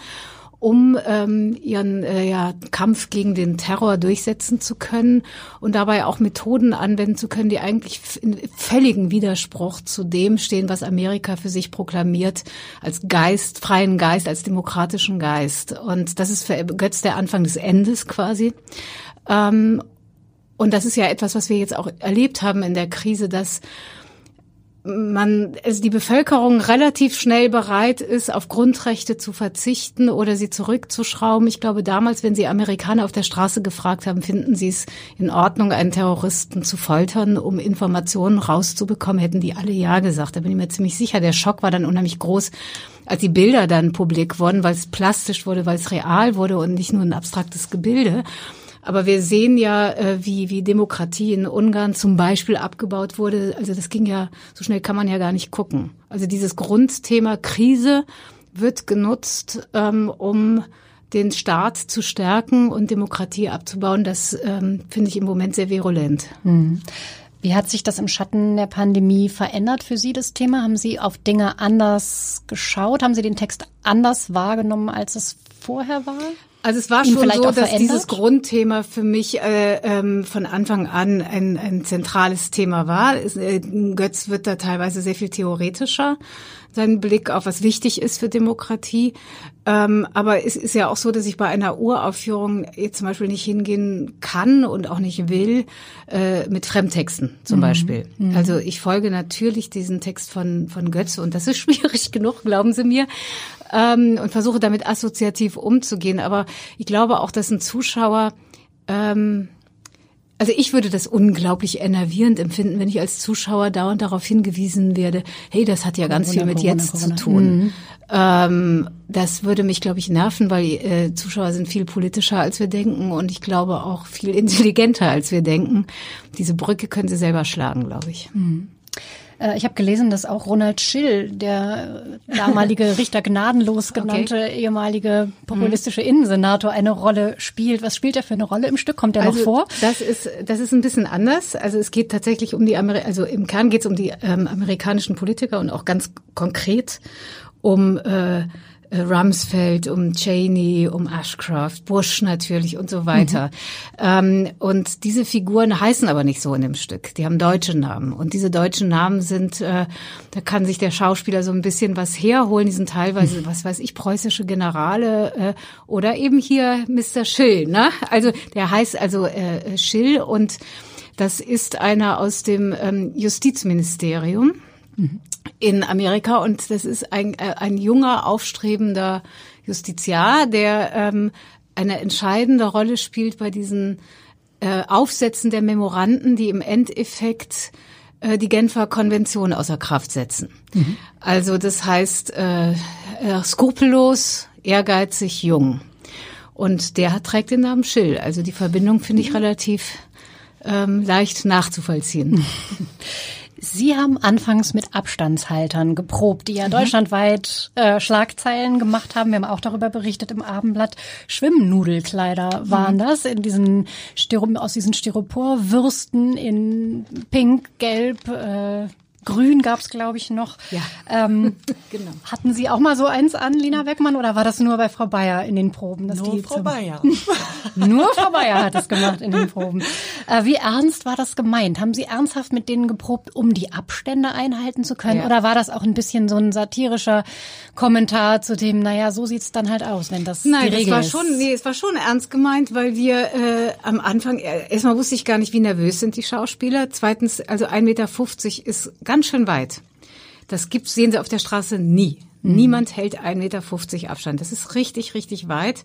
um ähm, ihren äh, ja, Kampf gegen den Terror durchsetzen zu können und dabei auch Methoden anwenden zu können, die eigentlich in völligen Widerspruch zu dem stehen, was Amerika für sich proklamiert als Geist, freien Geist, als demokratischen Geist. Und das ist für Götz der Anfang des Endes quasi. Ähm, und das ist ja etwas, was wir jetzt auch erlebt haben in der Krise, dass man, also die Bevölkerung relativ schnell bereit ist, auf Grundrechte zu verzichten oder sie zurückzuschrauben. Ich glaube, damals, wenn sie Amerikaner auf der Straße gefragt haben, finden sie es in Ordnung, einen Terroristen zu foltern, um Informationen rauszubekommen, hätten die alle Ja gesagt. Da bin ich mir ziemlich sicher. Der Schock war dann unheimlich groß, als die Bilder dann publik wurden, weil es plastisch wurde, weil es real wurde und nicht nur ein abstraktes Gebilde. Aber wir sehen ja, äh, wie, wie Demokratie in Ungarn zum Beispiel abgebaut wurde. Also das ging ja, so schnell kann man ja gar nicht gucken. Also dieses Grundthema Krise wird genutzt, ähm, um den Staat zu stärken und Demokratie abzubauen. Das ähm, finde ich im Moment sehr virulent. Hm. Wie hat sich das im Schatten der Pandemie verändert für Sie, das Thema? Haben Sie auf Dinge anders geschaut? Haben Sie den Text anders wahrgenommen, als es vorher war? Also es war schon so, dass dieses Grundthema für mich äh, ähm, von Anfang an ein, ein zentrales Thema war. Es, äh, Götz wird da teilweise sehr viel theoretischer, sein Blick auf was wichtig ist für Demokratie. Ähm, aber es ist ja auch so, dass ich bei einer Uraufführung jetzt zum Beispiel nicht hingehen kann und auch nicht will äh, mit Fremdtexten zum mhm. Beispiel. Mhm. Also ich folge natürlich diesen Text von, von Götz und das ist schwierig genug, glauben Sie mir ähm, und versuche damit assoziativ umzugehen. Aber ich glaube auch, dass ein Zuschauer ähm, also ich würde das unglaublich enervierend empfinden, wenn ich als Zuschauer dauernd darauf hingewiesen werde, hey, das hat ja ganz Corona, viel mit Corona, jetzt Corona. zu tun. Mhm. Ähm, das würde mich, glaube ich, nerven, weil äh, Zuschauer sind viel politischer, als wir denken und ich glaube auch viel intelligenter, als wir denken. Diese Brücke können sie selber schlagen, glaube ich. Mhm. Äh, ich habe gelesen, dass auch Ronald Schill, der damalige Richter gnadenlos genannte okay. ehemalige populistische mhm. Innensenator, eine Rolle spielt. Was spielt er für eine Rolle im Stück? Kommt er also, noch vor? Das ist das ist ein bisschen anders. Also es geht tatsächlich um die Ameri also im Kern geht es um die ähm, amerikanischen Politiker und auch ganz konkret um äh, äh, Rumsfeld, um Cheney, um Ashcroft, Bush natürlich und so weiter. Mhm. Ähm, und diese Figuren heißen aber nicht so in dem Stück. Die haben deutsche Namen. Und diese deutschen Namen sind, äh, da kann sich der Schauspieler so ein bisschen was herholen. Die sind teilweise, mhm. was weiß ich, preußische Generale äh, oder eben hier Mr. Schill. Ne? Also der heißt also äh, Schill und das ist einer aus dem ähm, Justizministerium. Mhm in Amerika und das ist ein, äh, ein junger, aufstrebender Justiziar, der ähm, eine entscheidende Rolle spielt bei diesen äh, Aufsätzen der Memoranden, die im Endeffekt äh, die Genfer Konvention außer Kraft setzen. Mhm. Also das heißt äh, äh, skrupellos, ehrgeizig, jung. Und der trägt den Namen Schill. Also die Verbindung finde ich relativ ähm, leicht nachzuvollziehen. Sie haben anfangs mit Abstandshaltern geprobt, die ja mhm. deutschlandweit äh, Schlagzeilen gemacht haben. Wir haben auch darüber berichtet im Abendblatt. Schwimmnudelkleider waren mhm. das in diesen Styro aus diesen Styroporwürsten in Pink, Gelb, äh, Grün gab's glaube ich, noch. Ja. Ähm, genau. Hatten Sie auch mal so eins an, Lina Beckmann, oder war das nur bei Frau Bayer in den Proben? Dass nur die Frau Bayer. nur Frau Bayer hat es gemacht in den Proben. Äh, wie ernst war das gemeint? Haben Sie ernsthaft mit denen geprobt, um die Abstände einhalten zu können? Ja. Oder war das auch ein bisschen so ein satirischer Kommentar zu dem, naja, so sieht's dann halt aus, wenn das Nein, die Regel es war schon, nee, es war schon ernst gemeint, weil wir äh, am Anfang, äh, erstmal wusste ich gar nicht, wie nervös sind die Schauspieler. Zweitens, also 1,50 Meter ist ganz ganz schön weit. Das gibt's, sehen Sie auf der Straße nie. Mhm. Niemand hält 1,50 Meter Abstand. Das ist richtig, richtig weit.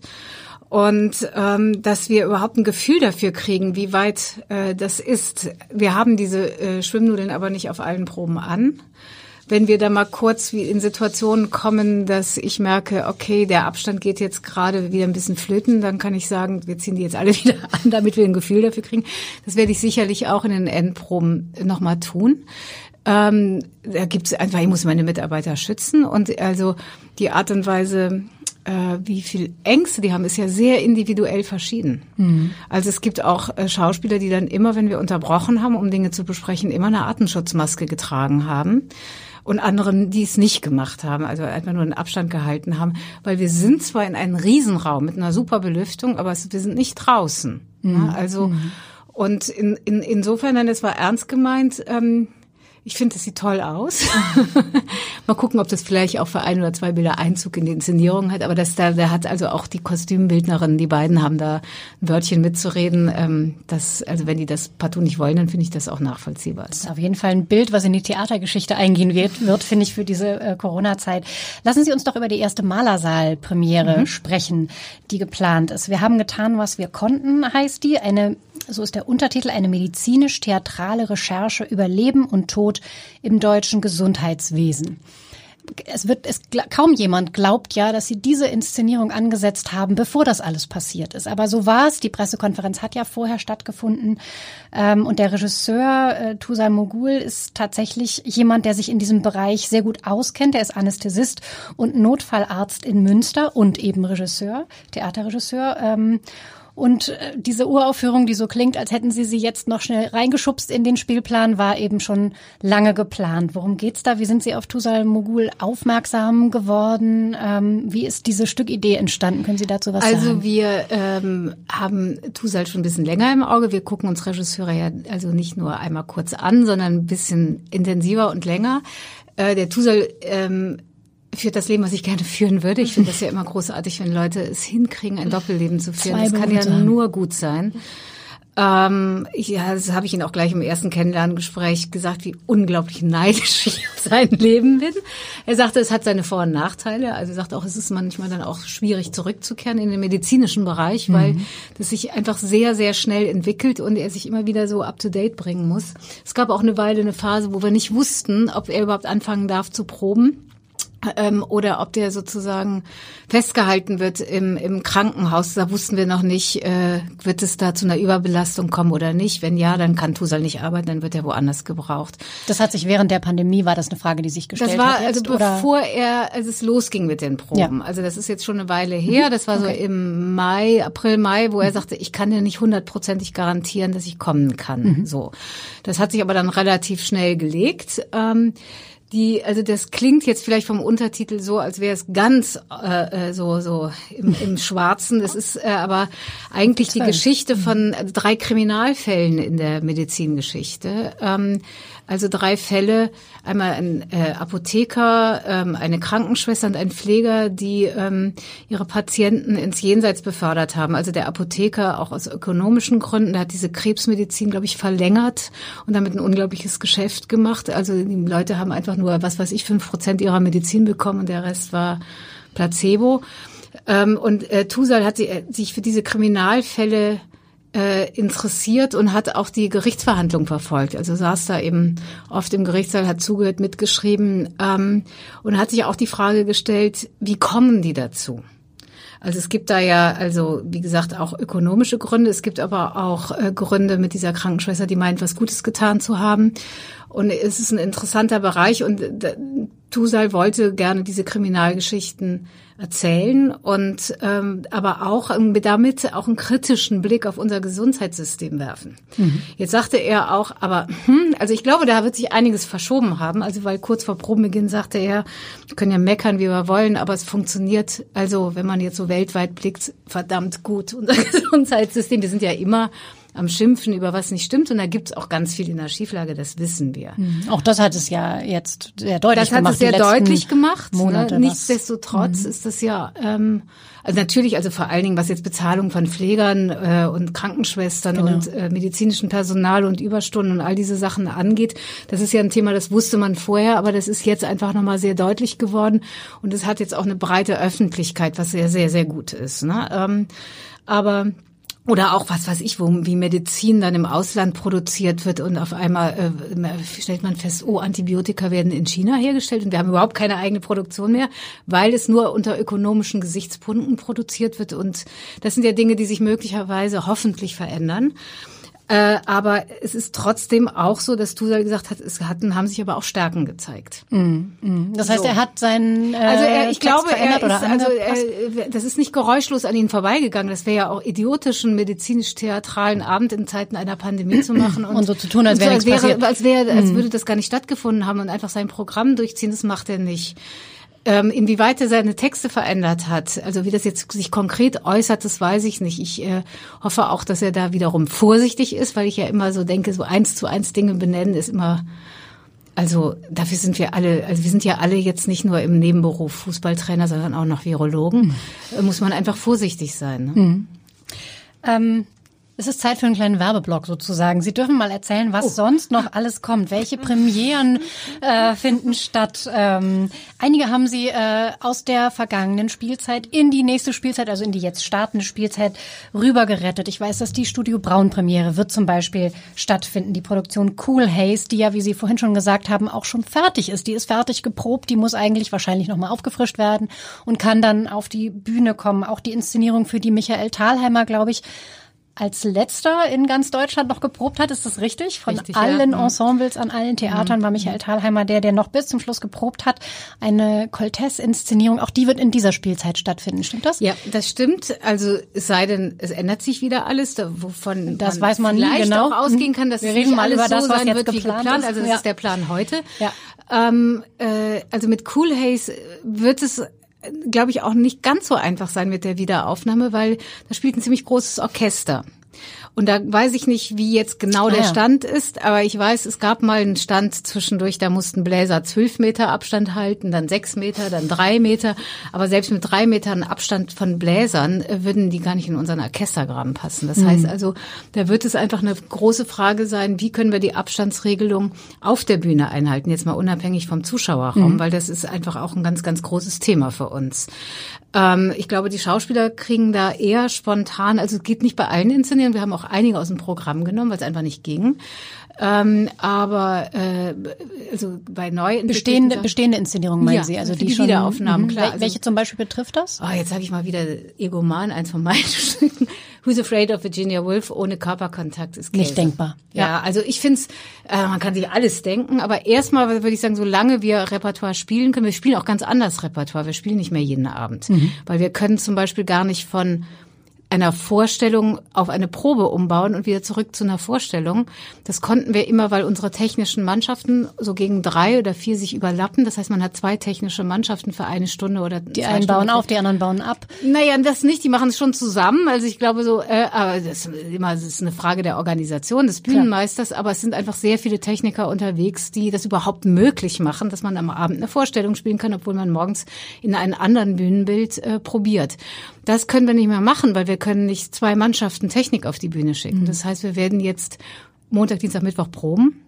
Und ähm, dass wir überhaupt ein Gefühl dafür kriegen, wie weit äh, das ist. Wir haben diese äh, Schwimmnudeln aber nicht auf allen Proben an. Wenn wir da mal kurz wie in Situationen kommen, dass ich merke, okay, der Abstand geht jetzt gerade wieder ein bisschen flöten, dann kann ich sagen, wir ziehen die jetzt alle wieder an, damit wir ein Gefühl dafür kriegen. Das werde ich sicherlich auch in den Endproben nochmal tun. Ähm, da gibt es einfach, ich muss meine Mitarbeiter schützen und also die Art und Weise, äh, wie viel Ängste die haben, ist ja sehr individuell verschieden. Mhm. Also es gibt auch äh, Schauspieler, die dann immer, wenn wir unterbrochen haben, um Dinge zu besprechen, immer eine Atemschutzmaske getragen haben und anderen, die es nicht gemacht haben, also einfach nur einen Abstand gehalten haben, weil wir sind zwar in einem Riesenraum mit einer super Belüftung, aber wir sind nicht draußen. Mhm. Ja, also mhm. und in, in, insofern, dann es war ernst gemeint. Ähm, ich finde, es sieht toll aus. Mal gucken, ob das vielleicht auch für ein oder zwei Bilder Einzug in die Inszenierung hat. Aber das da, da hat also auch die Kostümbildnerin, die beiden haben da ein Wörtchen mitzureden. Ähm, das, also wenn die das partout nicht wollen, dann finde ich das auch nachvollziehbar. Das ist auf jeden Fall ein Bild, was in die Theatergeschichte eingehen wird, wird finde ich, für diese äh, Corona-Zeit. Lassen Sie uns doch über die erste Malersaal-Premiere mhm. sprechen, die geplant ist. Wir haben getan, was wir konnten, heißt die. Eine so ist der Untertitel, eine medizinisch-theatrale Recherche über Leben und Tod im deutschen Gesundheitswesen. Es wird, es kaum jemand glaubt ja, dass sie diese Inszenierung angesetzt haben, bevor das alles passiert ist. Aber so war es. Die Pressekonferenz hat ja vorher stattgefunden. Ähm, und der Regisseur äh, Tusal Mogul ist tatsächlich jemand, der sich in diesem Bereich sehr gut auskennt. Er ist Anästhesist und Notfallarzt in Münster und eben Regisseur, Theaterregisseur. Ähm, und äh, diese Uraufführung, die so klingt, als hätten sie sie jetzt noch schnell reingeschubst in den Spielplan, war eben schon lange geplant. Worum geht's da? Wie sind Sie auf Tusal Mogul aufmerksam geworden? Ähm, wie ist diese Stückidee entstanden? Können Sie dazu was also sagen? Also wir ähm, haben Tusal schon ein bisschen länger im Auge. Wir gucken uns Regisseure ja also nicht nur einmal kurz an, sondern ein bisschen intensiver und länger. Äh, der Tusal ähm, führt das Leben, was ich gerne führen würde. Ich finde das ja immer großartig, wenn Leute es hinkriegen, ein Doppelleben zu führen. Zwei das kann ja nur gut sein. Ähm, ja, das habe ich Ihnen auch gleich im ersten Kennenlerngespräch gesagt, wie unglaublich neidisch ich auf sein Leben bin. Er sagte, es hat seine Vor- und Nachteile. Also er sagte auch, es ist manchmal dann auch schwierig zurückzukehren in den medizinischen Bereich, weil mhm. das sich einfach sehr, sehr schnell entwickelt und er sich immer wieder so up-to-date bringen muss. Es gab auch eine Weile eine Phase, wo wir nicht wussten, ob er überhaupt anfangen darf zu proben ähm, oder ob der sozusagen festgehalten wird im, im Krankenhaus. Da wussten wir noch nicht, äh, wird es da zu einer Überbelastung kommen oder nicht. Wenn ja, dann kann Tusal nicht arbeiten, dann wird er woanders gebraucht. Das hat sich während der Pandemie, war das eine Frage, die sich gestellt hat? Das war hat jetzt, also bevor er, als es losging mit den Proben. Ja. Also das ist jetzt schon eine Weile her. Das war okay. so im Mai, April, Mai, wo er mhm. sagte, ich kann dir nicht hundertprozentig garantieren, dass ich kommen kann. Mhm. So. Das hat sich aber dann relativ schnell gelegt. Ähm, die, also das klingt jetzt vielleicht vom Untertitel so, als wäre es ganz äh, äh, so so im, im Schwarzen. Das ist äh, aber eigentlich die Geschichte von drei Kriminalfällen in der Medizingeschichte. Ähm, also drei Fälle, einmal ein äh, Apotheker, ähm, eine Krankenschwester und ein Pfleger, die ähm, ihre Patienten ins Jenseits befördert haben. Also der Apotheker auch aus ökonomischen Gründen, der hat diese Krebsmedizin, glaube ich, verlängert und damit ein unglaubliches Geschäft gemacht. Also die Leute haben einfach nur, was weiß ich, fünf Prozent ihrer Medizin bekommen und der Rest war Placebo. Ähm, und äh, Tusal hat sie, äh, sich für diese Kriminalfälle äh, interessiert und hat auch die Gerichtsverhandlung verfolgt. Also saß da eben oft im Gerichtssaal, hat zugehört, mitgeschrieben ähm, und hat sich auch die Frage gestellt, wie kommen die dazu? Also es gibt da ja, also wie gesagt, auch ökonomische Gründe. Es gibt aber auch äh, Gründe mit dieser Krankenschwester, die meint, was Gutes getan zu haben. Und es ist ein interessanter Bereich und äh, Tusal wollte gerne diese Kriminalgeschichten erzählen und ähm, aber auch ähm, damit auch einen kritischen Blick auf unser Gesundheitssystem werfen. Mhm. Jetzt sagte er auch, aber hm, also ich glaube, da wird sich einiges verschoben haben. Also weil kurz vor Probenbeginn sagte er, wir können ja meckern, wie wir wollen, aber es funktioniert. Also wenn man jetzt so weltweit blickt, verdammt gut unser Gesundheitssystem. Wir sind ja immer am Schimpfen über was nicht stimmt. Und da gibt's auch ganz viel in der Schieflage, das wissen wir. Mhm. Auch das hat es ja jetzt sehr deutlich gemacht. Das hat es sehr deutlich gemacht. Ne? Nichtsdestotrotz mhm. ist das ja, ähm, also natürlich, also vor allen Dingen, was jetzt Bezahlung von Pflegern äh, und Krankenschwestern genau. und äh, medizinischem Personal und Überstunden und all diese Sachen angeht, das ist ja ein Thema, das wusste man vorher, aber das ist jetzt einfach nochmal sehr deutlich geworden und es hat jetzt auch eine breite Öffentlichkeit, was sehr, sehr, sehr gut ist. Ne? Ähm, aber oder auch was weiß ich, wo wie Medizin dann im Ausland produziert wird und auf einmal äh, stellt man fest, oh, Antibiotika werden in China hergestellt und wir haben überhaupt keine eigene Produktion mehr, weil es nur unter ökonomischen Gesichtspunkten produziert wird. Und das sind ja Dinge, die sich möglicherweise hoffentlich verändern. Äh, aber es ist trotzdem auch so, dass du gesagt hast, es hatten, haben sich aber auch Stärken gezeigt. Mm, mm. Das heißt, so. er hat seinen äh, Also er, ich Text glaube, er ist, also er, das ist nicht geräuschlos an ihn vorbeigegangen. Das wäre ja auch idiotischen medizinisch-theatralen Abend in Zeiten einer Pandemie zu machen und, und so zu tun, als, wäre so, als wäre als wäre, als mm. würde das gar nicht stattgefunden haben und einfach sein Programm durchziehen. Das macht er nicht. Ähm, inwieweit er seine Texte verändert hat, also wie das jetzt sich konkret äußert, das weiß ich nicht. Ich äh, hoffe auch, dass er da wiederum vorsichtig ist, weil ich ja immer so denke, so eins zu eins Dinge benennen ist immer also dafür sind wir alle, also wir sind ja alle jetzt nicht nur im Nebenberuf Fußballtrainer, sondern auch noch Virologen. Mhm. Da muss man einfach vorsichtig sein. Ne? Mhm. Ähm, es ist Zeit für einen kleinen Werbeblock sozusagen. Sie dürfen mal erzählen, was oh. sonst noch alles kommt. Welche Premieren äh, finden statt? Ähm, einige haben Sie äh, aus der vergangenen Spielzeit in die nächste Spielzeit, also in die jetzt startende Spielzeit, rübergerettet. Ich weiß, dass die Studio Braun Premiere wird zum Beispiel stattfinden. Die Produktion Cool Haze, die ja, wie Sie vorhin schon gesagt haben, auch schon fertig ist. Die ist fertig geprobt. Die muss eigentlich wahrscheinlich nochmal aufgefrischt werden und kann dann auf die Bühne kommen. Auch die Inszenierung für die Michael Thalheimer, glaube ich, als letzter in ganz Deutschland noch geprobt hat. Ist das richtig? Von richtig, allen ja. Ensembles an allen Theatern mhm. war Michael Thalheimer der, der noch bis zum Schluss geprobt hat. Eine Coltès-Inszenierung, auch die wird in dieser Spielzeit stattfinden. Stimmt das? Ja, das stimmt. Also es sei denn, es ändert sich wieder alles, wovon das man weiß man nie genau auch ausgehen kann, dass Wir reden mal über das, so was jetzt wird, geplant, geplant. Also das ja. ist der Plan heute. Ja. Ähm, äh, also mit Cool Haze wird es glaube ich, auch nicht ganz so einfach sein mit der Wiederaufnahme, weil da spielt ein ziemlich großes Orchester. Und da weiß ich nicht, wie jetzt genau Ah, der ja. Stand ist, aber ich weiß, es gab mal einen Stand zwischendurch, da mussten Bläser zwölf Meter Abstand halten, dann sechs Meter, dann drei Meter. Aber selbst mit drei Metern Abstand von Bläsern äh, würden die gar nicht in unseren Orchestergraben passen. Das heißt also, da wird es einfach eine große Frage sein, wie können wir die Abstandsregelung auf der Bühne einhalten, jetzt mal unabhängig vom Zuschauerraum, weil das ist einfach auch ein ganz, ganz großes Thema für uns. Ähm, ich glaube, die Schauspieler kriegen da eher spontan, also es geht nicht bei allen Inszenierungen, wir haben auch einige aus dem Programm genommen, weil es einfach nicht ging. Ähm, aber äh, also bei neu Bestehende, bestehende Inszenierungen meinen Ja, Sie? Also die, die schon, Wiederaufnahmen, Mhm. klar. Wel- Also- Welche zum Beispiel betrifft das? Oh, jetzt sage ich mal wieder Egoman, eins von meinen Stücken. Who's Afraid of Virginia Woolf ohne Körperkontakt ist Käse. Nicht denkbar. Ja, Ja. also ich finde äh, man kann sich alles denken, aber erstmal würde ich sagen, solange wir Repertoire spielen können, wir spielen auch ganz anders Repertoire, wir spielen nicht mehr jeden Abend. Weil wir können zum Beispiel gar nicht von einer Vorstellung auf eine Probe umbauen und wieder zurück zu einer Vorstellung. Das konnten wir immer, weil unsere technischen Mannschaften so gegen drei oder vier sich überlappen. Das heißt, man hat zwei technische Mannschaften für eine Stunde oder Die einen bauen auf, die anderen bauen ab. naja, das nicht, die machen es schon zusammen. Also ich glaube so, äh, aber das ist immer das ist eine Frage der Organisation des Bühnenmeisters, aber es sind einfach sehr viele Techniker unterwegs, die das überhaupt möglich machen, dass man am Abend eine Vorstellung spielen kann, obwohl man morgens in einem anderen Bühnenbild äh, probiert. Das können wir nicht mehr machen, weil wir können nicht zwei Mannschaften Technik auf die Bühne schicken. Das heißt, wir werden jetzt Montag, Dienstag, Mittwoch proben.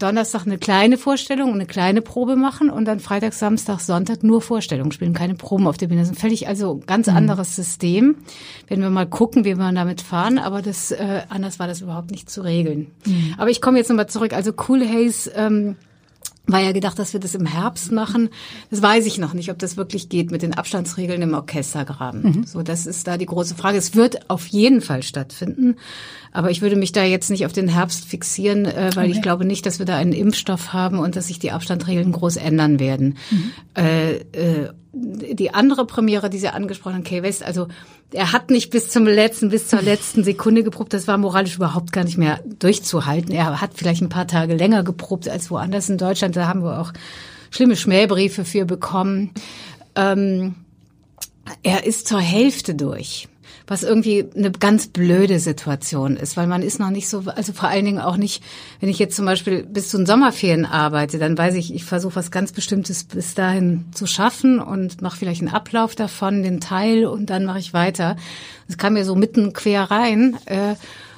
Donnerstag eine kleine Vorstellung und eine kleine Probe machen und dann Freitag, Samstag, Sonntag nur Vorstellungen spielen, keine Proben auf der Bühne. Das ist ein völlig also ganz anderes System. Werden wir mal gucken, wie wir damit fahren, aber das äh, anders war das überhaupt nicht zu regeln. Aber ich komme jetzt nochmal zurück. Also Cool Haze ähm, war ja gedacht, dass wir das im Herbst machen. Das weiß ich noch nicht, ob das wirklich geht mit den Abstandsregeln im Orchestergraben. So, das ist da die große Frage. Es wird auf jeden Fall stattfinden. Aber ich würde mich da jetzt nicht auf den Herbst fixieren, äh, weil ich glaube nicht, dass wir da einen Impfstoff haben und dass sich die Abstandsregeln groß ändern werden. Äh, äh, die andere Premiere, die Sie angesprochen haben, Kay West, also er hat nicht bis zum letzten, bis zur letzten Sekunde geprobt. Das war moralisch überhaupt gar nicht mehr durchzuhalten. Er hat vielleicht ein paar Tage länger geprobt als woanders in Deutschland. Da haben wir auch schlimme Schmähbriefe für bekommen. Ähm, er ist zur Hälfte durch. Was irgendwie eine ganz blöde Situation ist, weil man ist noch nicht so, also vor allen Dingen auch nicht, wenn ich jetzt zum Beispiel bis zu den Sommerferien arbeite, dann weiß ich, ich versuche was ganz Bestimmtes bis dahin zu schaffen und mache vielleicht einen Ablauf davon, den Teil und dann mache ich weiter. Das kam mir so mitten quer rein. Äh,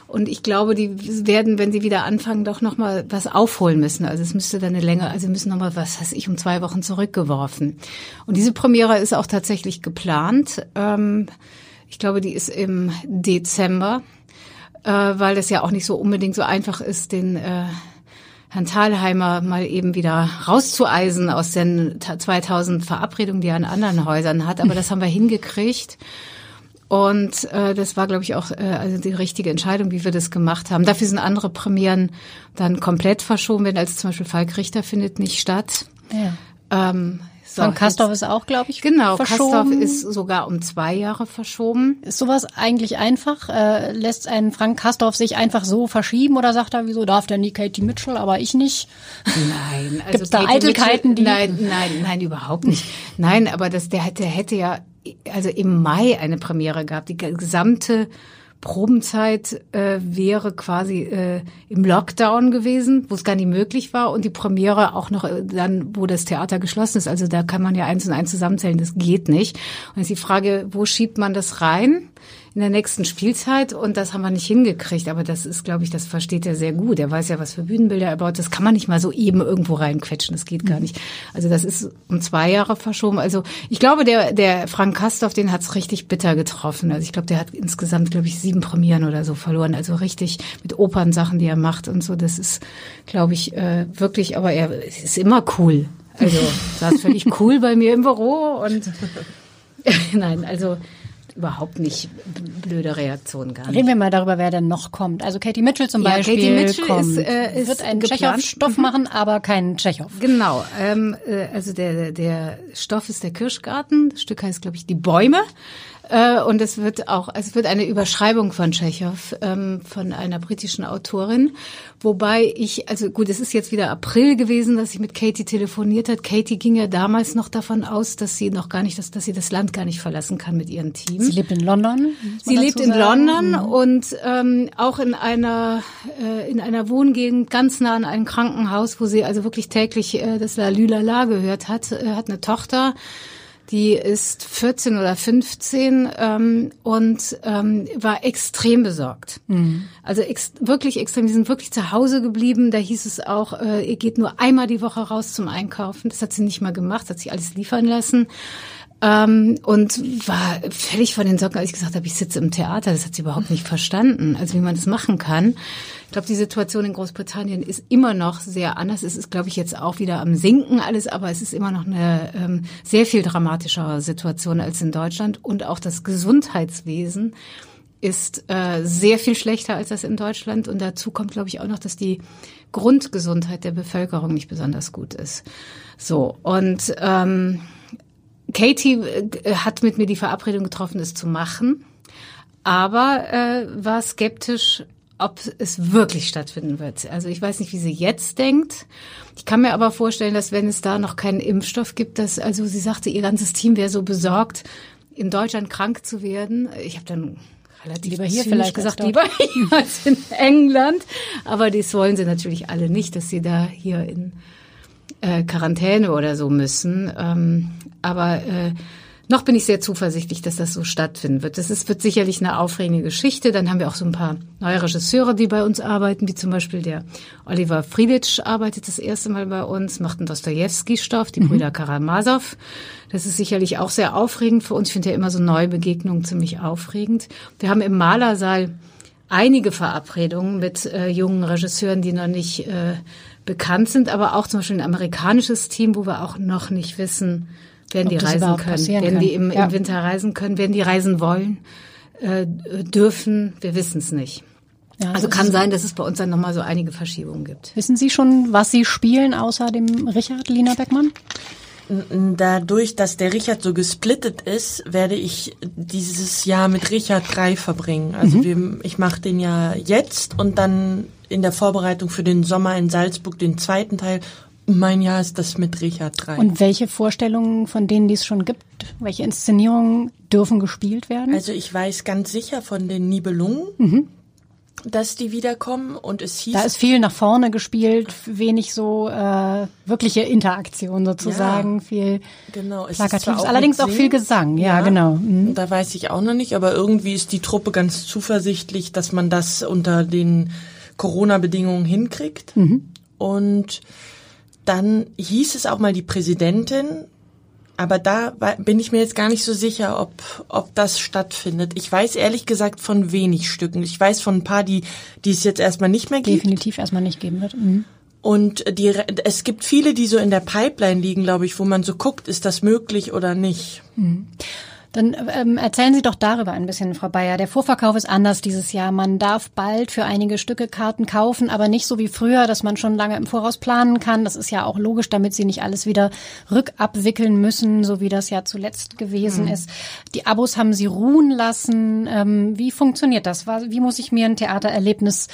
und ich glaube, die werden, wenn sie wieder anfangen, doch noch mal was aufholen müssen. Also es müsste dann eine Länge, also müssen noch mal was, weiß ich, um zwei Wochen zurückgeworfen. Und diese Premiere ist auch tatsächlich geplant. Ähm, ich glaube, die ist im Dezember, äh, weil das ja auch nicht so unbedingt so einfach ist, den äh, Herrn Thalheimer mal eben wieder rauszueisen aus den 2000 Verabredungen, die er an anderen Häusern hat. Aber das haben wir hingekriegt. Und äh, das war, glaube ich, auch äh, also die richtige Entscheidung, wie wir das gemacht haben. Dafür sind andere Premieren dann komplett verschoben werden, als zum Beispiel Falk Richter findet nicht statt. Ja. Ähm, so, Frank Kastorf ist auch, glaube ich, Genau, verschoben. Kastorf ist sogar um zwei Jahre verschoben. Ist sowas eigentlich einfach? Äh, lässt ein Frank Kastorf sich einfach so verschieben oder sagt er, wieso darf der nie Katie Mitchell, aber ich nicht? Nein, also Gibt's da Eitelkeiten, Mitchell- die- Nein, nein, nein, überhaupt nicht. Nein, aber das, der hätte, hätte ja, also im Mai eine Premiere gehabt. Die gesamte Probenzeit äh, wäre quasi äh, im Lockdown gewesen, wo es gar nicht möglich war und die Premiere auch noch äh, dann, wo das Theater geschlossen ist. Also da kann man ja eins und eins zusammenzählen, das geht nicht. Und jetzt die Frage, wo schiebt man das rein? In der nächsten Spielzeit und das haben wir nicht hingekriegt. Aber das ist, glaube ich, das versteht er sehr gut. Er weiß ja, was für Bühnenbilder er baut. Das kann man nicht mal so eben irgendwo reinquetschen. Das geht gar nicht. Also das ist um zwei Jahre verschoben. Also ich glaube, der, der Frank Kastorf, den hat's richtig bitter getroffen. Also ich glaube, der hat insgesamt, glaube ich, sieben Premieren oder so verloren. Also richtig mit Opernsachen, die er macht und so. Das ist, glaube ich, äh, wirklich, aber er ist immer cool. Also saß völlig cool bei mir im Büro und nein, also überhaupt nicht blöde Reaktion gar nicht. Reden wir mal darüber, wer denn noch kommt. Also Katie Mitchell zum Ja, Beispiel Katie Mitchell kommt. ist, äh, ist wird einen. Tschechow-Stoff machen, aber keinen Tschechow. Genau, ähm, äh, also der, der Stoff ist der Kirschgarten, das Stück heißt, glaube ich, die Bäume. Äh, und es wird auch, also es wird eine Überschreibung von Tschechow, ähm, von einer britischen Autorin. Wobei ich, also gut, es ist jetzt wieder April gewesen, dass ich mit Katie telefoniert hat. Katie ging ja damals noch davon aus, dass sie noch gar nicht, dass, dass sie das Land gar nicht verlassen kann mit ihrem Team. Sie lebt in London. Sie lebt in sagen? London mhm. und ähm, auch in einer äh, in einer Wohngegend ganz nah an einem Krankenhaus, wo sie also wirklich täglich äh, das La Lülala gehört hat, äh, hat eine Tochter die ist 14 oder 15 ähm, und ähm, war extrem besorgt. Mhm. Also ex wirklich extrem. Die sind wirklich zu Hause geblieben. Da hieß es auch, äh, ihr geht nur einmal die Woche raus zum Einkaufen. Das hat sie nicht mal gemacht, hat sich alles liefern lassen. Ähm, und war völlig von den Socken, als ich gesagt habe, ich sitze im Theater. Das hat sie überhaupt nicht verstanden, also wie man das machen kann. Ich glaube, die Situation in Großbritannien ist immer noch sehr anders. Es ist, glaube ich, jetzt auch wieder am Sinken alles, aber es ist immer noch eine ähm, sehr viel dramatischere Situation als in Deutschland. Und auch das Gesundheitswesen ist äh, sehr viel schlechter als das in Deutschland. Und dazu kommt, glaube ich, auch noch, dass die Grundgesundheit der Bevölkerung nicht besonders gut ist. So, und ähm, Katie äh, hat mit mir die Verabredung getroffen, es zu machen, aber äh, war skeptisch, ob es wirklich stattfinden wird. Also ich weiß nicht, wie sie jetzt denkt. Ich kann mir aber vorstellen, dass wenn es da noch keinen Impfstoff gibt, dass also sie sagte, ihr ganzes Team wäre so besorgt, in Deutschland krank zu werden. Ich habe dann relativ lieber hier vielleicht gesagt, lieber hier als in England. Aber das wollen sie natürlich alle nicht, dass sie da hier in äh, Quarantäne oder so müssen. Ähm, aber äh, noch bin ich sehr zuversichtlich, dass das so stattfinden wird. Das ist, wird sicherlich eine aufregende Geschichte. Dann haben wir auch so ein paar neue Regisseure, die bei uns arbeiten, wie zum Beispiel der Oliver Friedrich arbeitet das erste Mal bei uns, macht einen Dostoevsky-Stoff, die mhm. Brüder Karamasow. Das ist sicherlich auch sehr aufregend für uns. Ich finde ja immer so neue Begegnungen ziemlich aufregend. Wir haben im Malersaal einige Verabredungen mit äh, jungen Regisseuren, die noch nicht äh, bekannt sind, aber auch zum Beispiel ein amerikanisches Team, wo wir auch noch nicht wissen, werden die reisen können, werden die im, ja. im, Winter reisen können, werden die reisen wollen, äh, dürfen, wir wissen es nicht. Ja, also kann sein, dass es bei uns dann nochmal so einige Verschiebungen gibt. Wissen Sie schon, was Sie spielen außer dem Richard Lina Beckmann? Dadurch, dass der Richard so gesplittet ist, werde ich dieses Jahr mit Richard drei verbringen. Also mhm. wir, ich mache den ja jetzt und dann in der Vorbereitung für den Sommer in Salzburg den zweiten Teil mein Jahr ist das mit Richard 3. Und welche Vorstellungen von denen, die es schon gibt, welche Inszenierungen dürfen gespielt werden? Also ich weiß ganz sicher von den Nibelungen, mhm. dass die wiederkommen und es hieß... Da ist viel nach vorne gespielt, wenig so äh, wirkliche Interaktion sozusagen, ja, viel genau. Es Plakatives, auch allerdings auch viel Gesang, ja, ja genau. Mhm. Da weiß ich auch noch nicht, aber irgendwie ist die Truppe ganz zuversichtlich, dass man das unter den Corona-Bedingungen hinkriegt. Mhm. Und dann hieß es auch mal die Präsidentin, aber da bin ich mir jetzt gar nicht so sicher, ob, ob das stattfindet. Ich weiß ehrlich gesagt von wenig Stücken. Ich weiß von ein paar, die, die es jetzt erstmal nicht mehr gibt. Definitiv erstmal nicht geben wird. Mhm. Und die, es gibt viele, die so in der Pipeline liegen, glaube ich, wo man so guckt, ist das möglich oder nicht. Mhm. Dann ähm, erzählen Sie doch darüber ein bisschen, Frau Bayer. Der Vorverkauf ist anders dieses Jahr. Man darf bald für einige Stücke Karten kaufen, aber nicht so wie früher, dass man schon lange im Voraus planen kann. Das ist ja auch logisch, damit Sie nicht alles wieder rückabwickeln müssen, so wie das ja zuletzt gewesen mhm. ist. Die Abos haben Sie ruhen lassen. Ähm, wie funktioniert das? Wie muss ich mir ein Theatererlebnis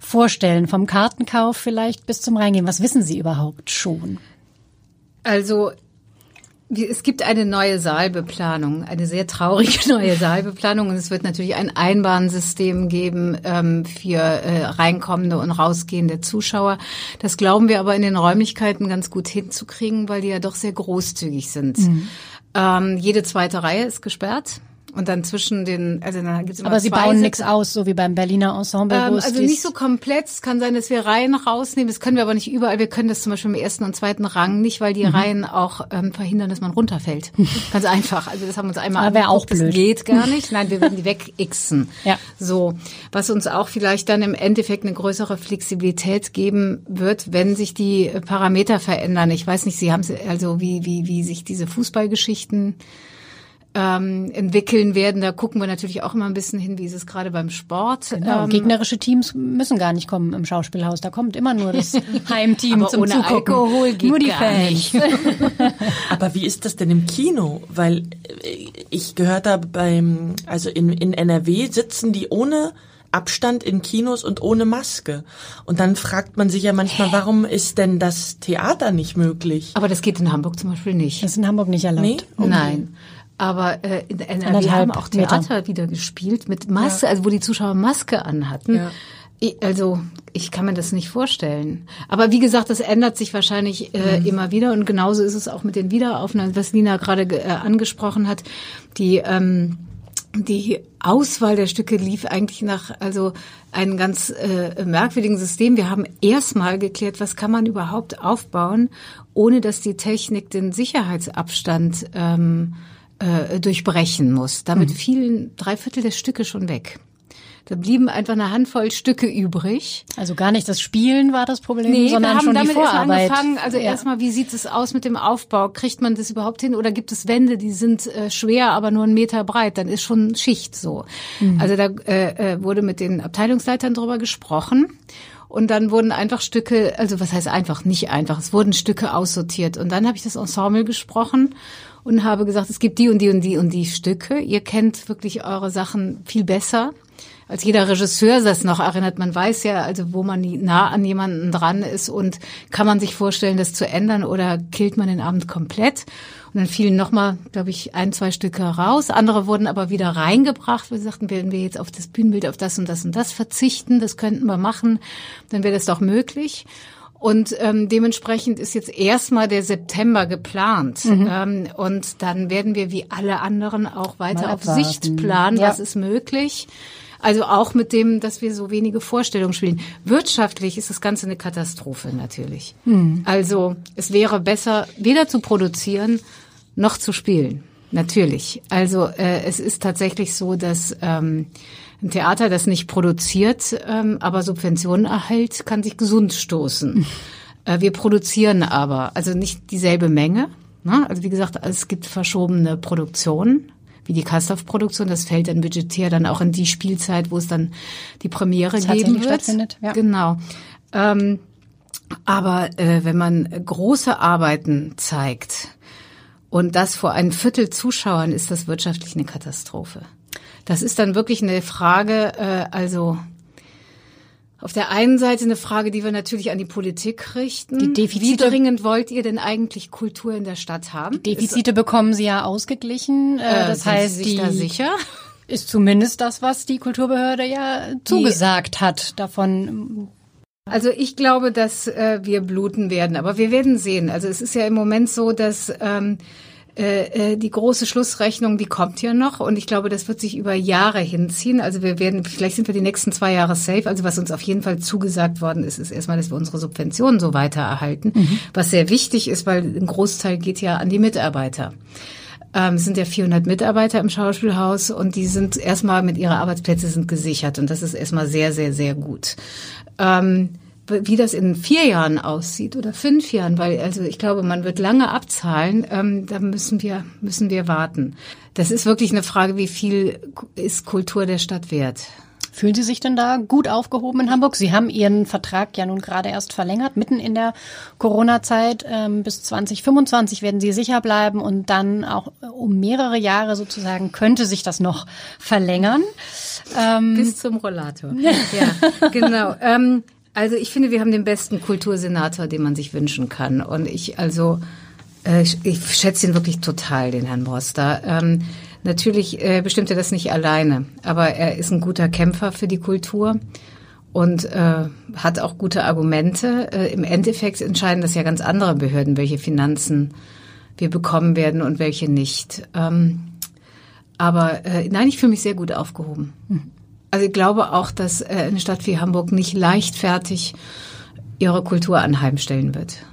vorstellen? Vom Kartenkauf vielleicht bis zum Reingehen. Was wissen Sie überhaupt schon? Also es gibt eine neue Saalbeplanung, eine sehr traurige neue Saalbeplanung und es wird natürlich ein Einbahnsystem geben ähm, für äh, reinkommende und rausgehende Zuschauer. Das glauben wir aber in den Räumlichkeiten ganz gut hinzukriegen, weil die ja doch sehr großzügig sind. Mhm. Ähm, jede zweite Reihe ist gesperrt. Und dann zwischen den, also dann gibt's immer Aber Sie bauen nichts aus, so wie beim Berliner Ensemble. Ähm, also nicht so komplett. Es kann sein, dass wir Reihen rausnehmen. Das können wir aber nicht überall. Wir können das zum Beispiel im ersten und zweiten Rang nicht, weil die mhm. Reihen auch ähm, verhindern, dass man runterfällt. Ganz einfach. Also das haben wir uns einmal aber auch blöd. Das geht gar nicht. Nein, wir werden die wegixen. ja. So. Was uns auch vielleicht dann im Endeffekt eine größere Flexibilität geben wird, wenn sich die Parameter verändern. Ich weiß nicht, Sie haben also wie, wie, wie sich diese Fußballgeschichten ähm, entwickeln werden. Da gucken wir natürlich auch immer ein bisschen hin, wie ist es gerade beim Sport. Genau, ähm, gegnerische Teams müssen gar nicht kommen im Schauspielhaus. Da kommt immer nur das Heimteam Aber zum ohne Zugucken. Alkohol geht nur die Fans. Aber wie ist das denn im Kino? Weil äh, ich gehört habe beim, also in, in NRW sitzen die ohne Abstand in Kinos und ohne Maske. Und dann fragt man sich ja manchmal, warum ist denn das Theater nicht möglich? Aber das geht in Hamburg zum Beispiel nicht. Das ist in Hamburg nicht erlaubt. Nee? Okay. Nein. Aber äh, in NRW haben auch Theater Meter. wieder gespielt mit Maske, ja. also wo die Zuschauer Maske anhatten. Ja. Also ich kann mir das nicht vorstellen. Aber wie gesagt, das ändert sich wahrscheinlich äh, mhm. immer wieder und genauso ist es auch mit den Wiederaufnahmen, was Nina gerade äh, angesprochen hat. Die ähm, die Auswahl der Stücke lief eigentlich nach also einem ganz äh, merkwürdigen System. Wir haben erstmal geklärt, was kann man überhaupt aufbauen, ohne dass die Technik den Sicherheitsabstand ähm, äh, durchbrechen muss. Damit mhm. fielen drei Viertel der Stücke schon weg. Da blieben einfach eine Handvoll Stücke übrig. Also gar nicht das Spielen war das Problem, nee, sondern wir haben schon damit die Vorarbeit. angefangen. Also ja. erstmal, wie sieht es aus mit dem Aufbau? Kriegt man das überhaupt hin? Oder gibt es Wände, die sind äh, schwer, aber nur einen Meter breit? Dann ist schon Schicht so. Mhm. Also da äh, äh, wurde mit den Abteilungsleitern drüber gesprochen. Und dann wurden einfach Stücke, also was heißt einfach, nicht einfach, es wurden Stücke aussortiert. Und dann habe ich das Ensemble gesprochen und habe gesagt, es gibt die und die und die und die Stücke. Ihr kennt wirklich eure Sachen viel besser als jeder Regisseur das noch erinnert. Man weiß ja, also wo man nah an jemanden dran ist und kann man sich vorstellen, das zu ändern oder killt man den Abend komplett. Und dann fielen nochmal, glaube ich, ein, zwei Stücke raus. Andere wurden aber wieder reingebracht. Wir sagten, wenn wir jetzt auf das Bühnenbild, auf das und das und das verzichten, das könnten wir machen, dann wäre das doch möglich. Und ähm, dementsprechend ist jetzt erstmal der September geplant. Mhm. Ähm, und dann werden wir wie alle anderen auch weiter auf Sicht planen, ja. was ist möglich. Also auch mit dem, dass wir so wenige Vorstellungen spielen. Wirtschaftlich ist das Ganze eine Katastrophe natürlich. Mhm. Also es wäre besser, weder zu produzieren noch zu spielen. Natürlich. Also äh, es ist tatsächlich so, dass ähm, ein Theater, das nicht produziert, ähm, aber Subventionen erhält, kann sich gesund stoßen. Äh, wir produzieren aber, also nicht dieselbe Menge. Ne? Also wie gesagt, es gibt verschobene Produktionen wie die Kastorf-Produktion. Das fällt dann budgetär dann auch in die Spielzeit, wo es dann die Premiere geben wird. Stattfindet, ja. Genau. Ähm, aber äh, wenn man große Arbeiten zeigt und das vor einem Viertel Zuschauern, ist das wirtschaftlich eine Katastrophe. Das ist dann wirklich eine Frage, äh, also auf der einen Seite eine Frage, die wir natürlich an die Politik richten. Die Defizite, Wie dringend wollt ihr denn eigentlich Kultur in der Stadt haben? Die Defizite ist, bekommen Sie ja ausgeglichen. Äh, das heißt, Sie sich die, da sicher? Ist zumindest das, was die Kulturbehörde ja zugesagt die, hat. Davon also ich glaube, dass äh, wir bluten werden, aber wir werden sehen. Also es ist ja im Moment so, dass ähm, äh, äh, die große Schlussrechnung, die kommt ja noch und ich glaube, das wird sich über Jahre hinziehen. Also wir werden, vielleicht sind wir die nächsten zwei Jahre safe. Also was uns auf jeden Fall zugesagt worden ist, ist erstmal, dass wir unsere Subventionen so weiter erhalten, mhm. was sehr wichtig ist, weil ein Großteil geht ja an die Mitarbeiter. Ähm, es sind ja 400 Mitarbeiter im Schauspielhaus und die sind erstmal mit ihrer Arbeitsplätze sind gesichert und das ist erstmal sehr, sehr, sehr gut. Ähm, wie das in vier Jahren aussieht oder fünf Jahren, weil also ich glaube, man wird lange abzahlen, ähm, da müssen wir müssen wir warten. Das ist wirklich eine Frage, wie viel ist Kultur der Stadt wert? Fühlen Sie sich denn da gut aufgehoben in Hamburg? Sie haben Ihren Vertrag ja nun gerade erst verlängert, mitten in der Corona-Zeit. Ähm, bis 2025 werden Sie sicher bleiben und dann auch äh, um mehrere Jahre sozusagen könnte sich das noch verlängern. Ähm, bis zum Rollator. ja, genau. Ähm, also ich finde, wir haben den besten Kultursenator, den man sich wünschen kann. Und ich also äh, ich, schätze ihn wirklich total, den Herrn Broster. Ähm, natürlich äh, bestimmt er das nicht alleine, aber er ist ein guter Kämpfer für die Kultur und äh, hat auch gute Argumente. Äh, Im Endeffekt entscheiden das ja ganz andere Behörden, welche Finanzen wir bekommen werden und welche nicht. Ähm, aber äh, nein, ich fühle mich sehr gut aufgehoben. Mhm. Also ich glaube auch, dass äh, eine Stadt wie Hamburg nicht leichtfertig ihre Kultur anheimstellen wird.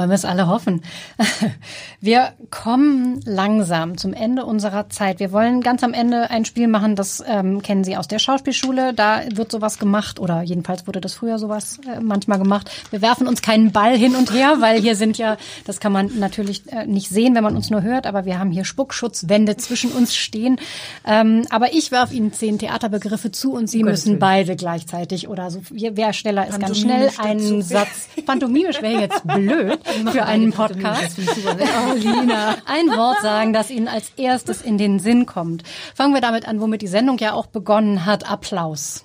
Wollen wir es alle hoffen. Wir kommen langsam zum Ende unserer Zeit. Wir wollen ganz am Ende ein Spiel machen, das ähm, kennen Sie aus der Schauspielschule. Da wird sowas gemacht oder jedenfalls wurde das früher sowas äh, manchmal gemacht. Wir werfen uns keinen Ball hin und her, weil hier sind ja, das kann man natürlich äh, nicht sehen, wenn man uns nur hört, aber wir haben hier Spuckschutzwände zwischen uns stehen. Ähm, aber ich werfe Ihnen zehn Theaterbegriffe zu und Sie müssen beide gleichzeitig oder so. Wer schneller ist ganz schnell einen Satz. Pantomimisch wäre jetzt blöd für einen Podcast. Oh, Lina. Ein Wort sagen, das Ihnen als erstes in den Sinn kommt. Fangen wir damit an, womit die Sendung ja auch begonnen hat. Applaus.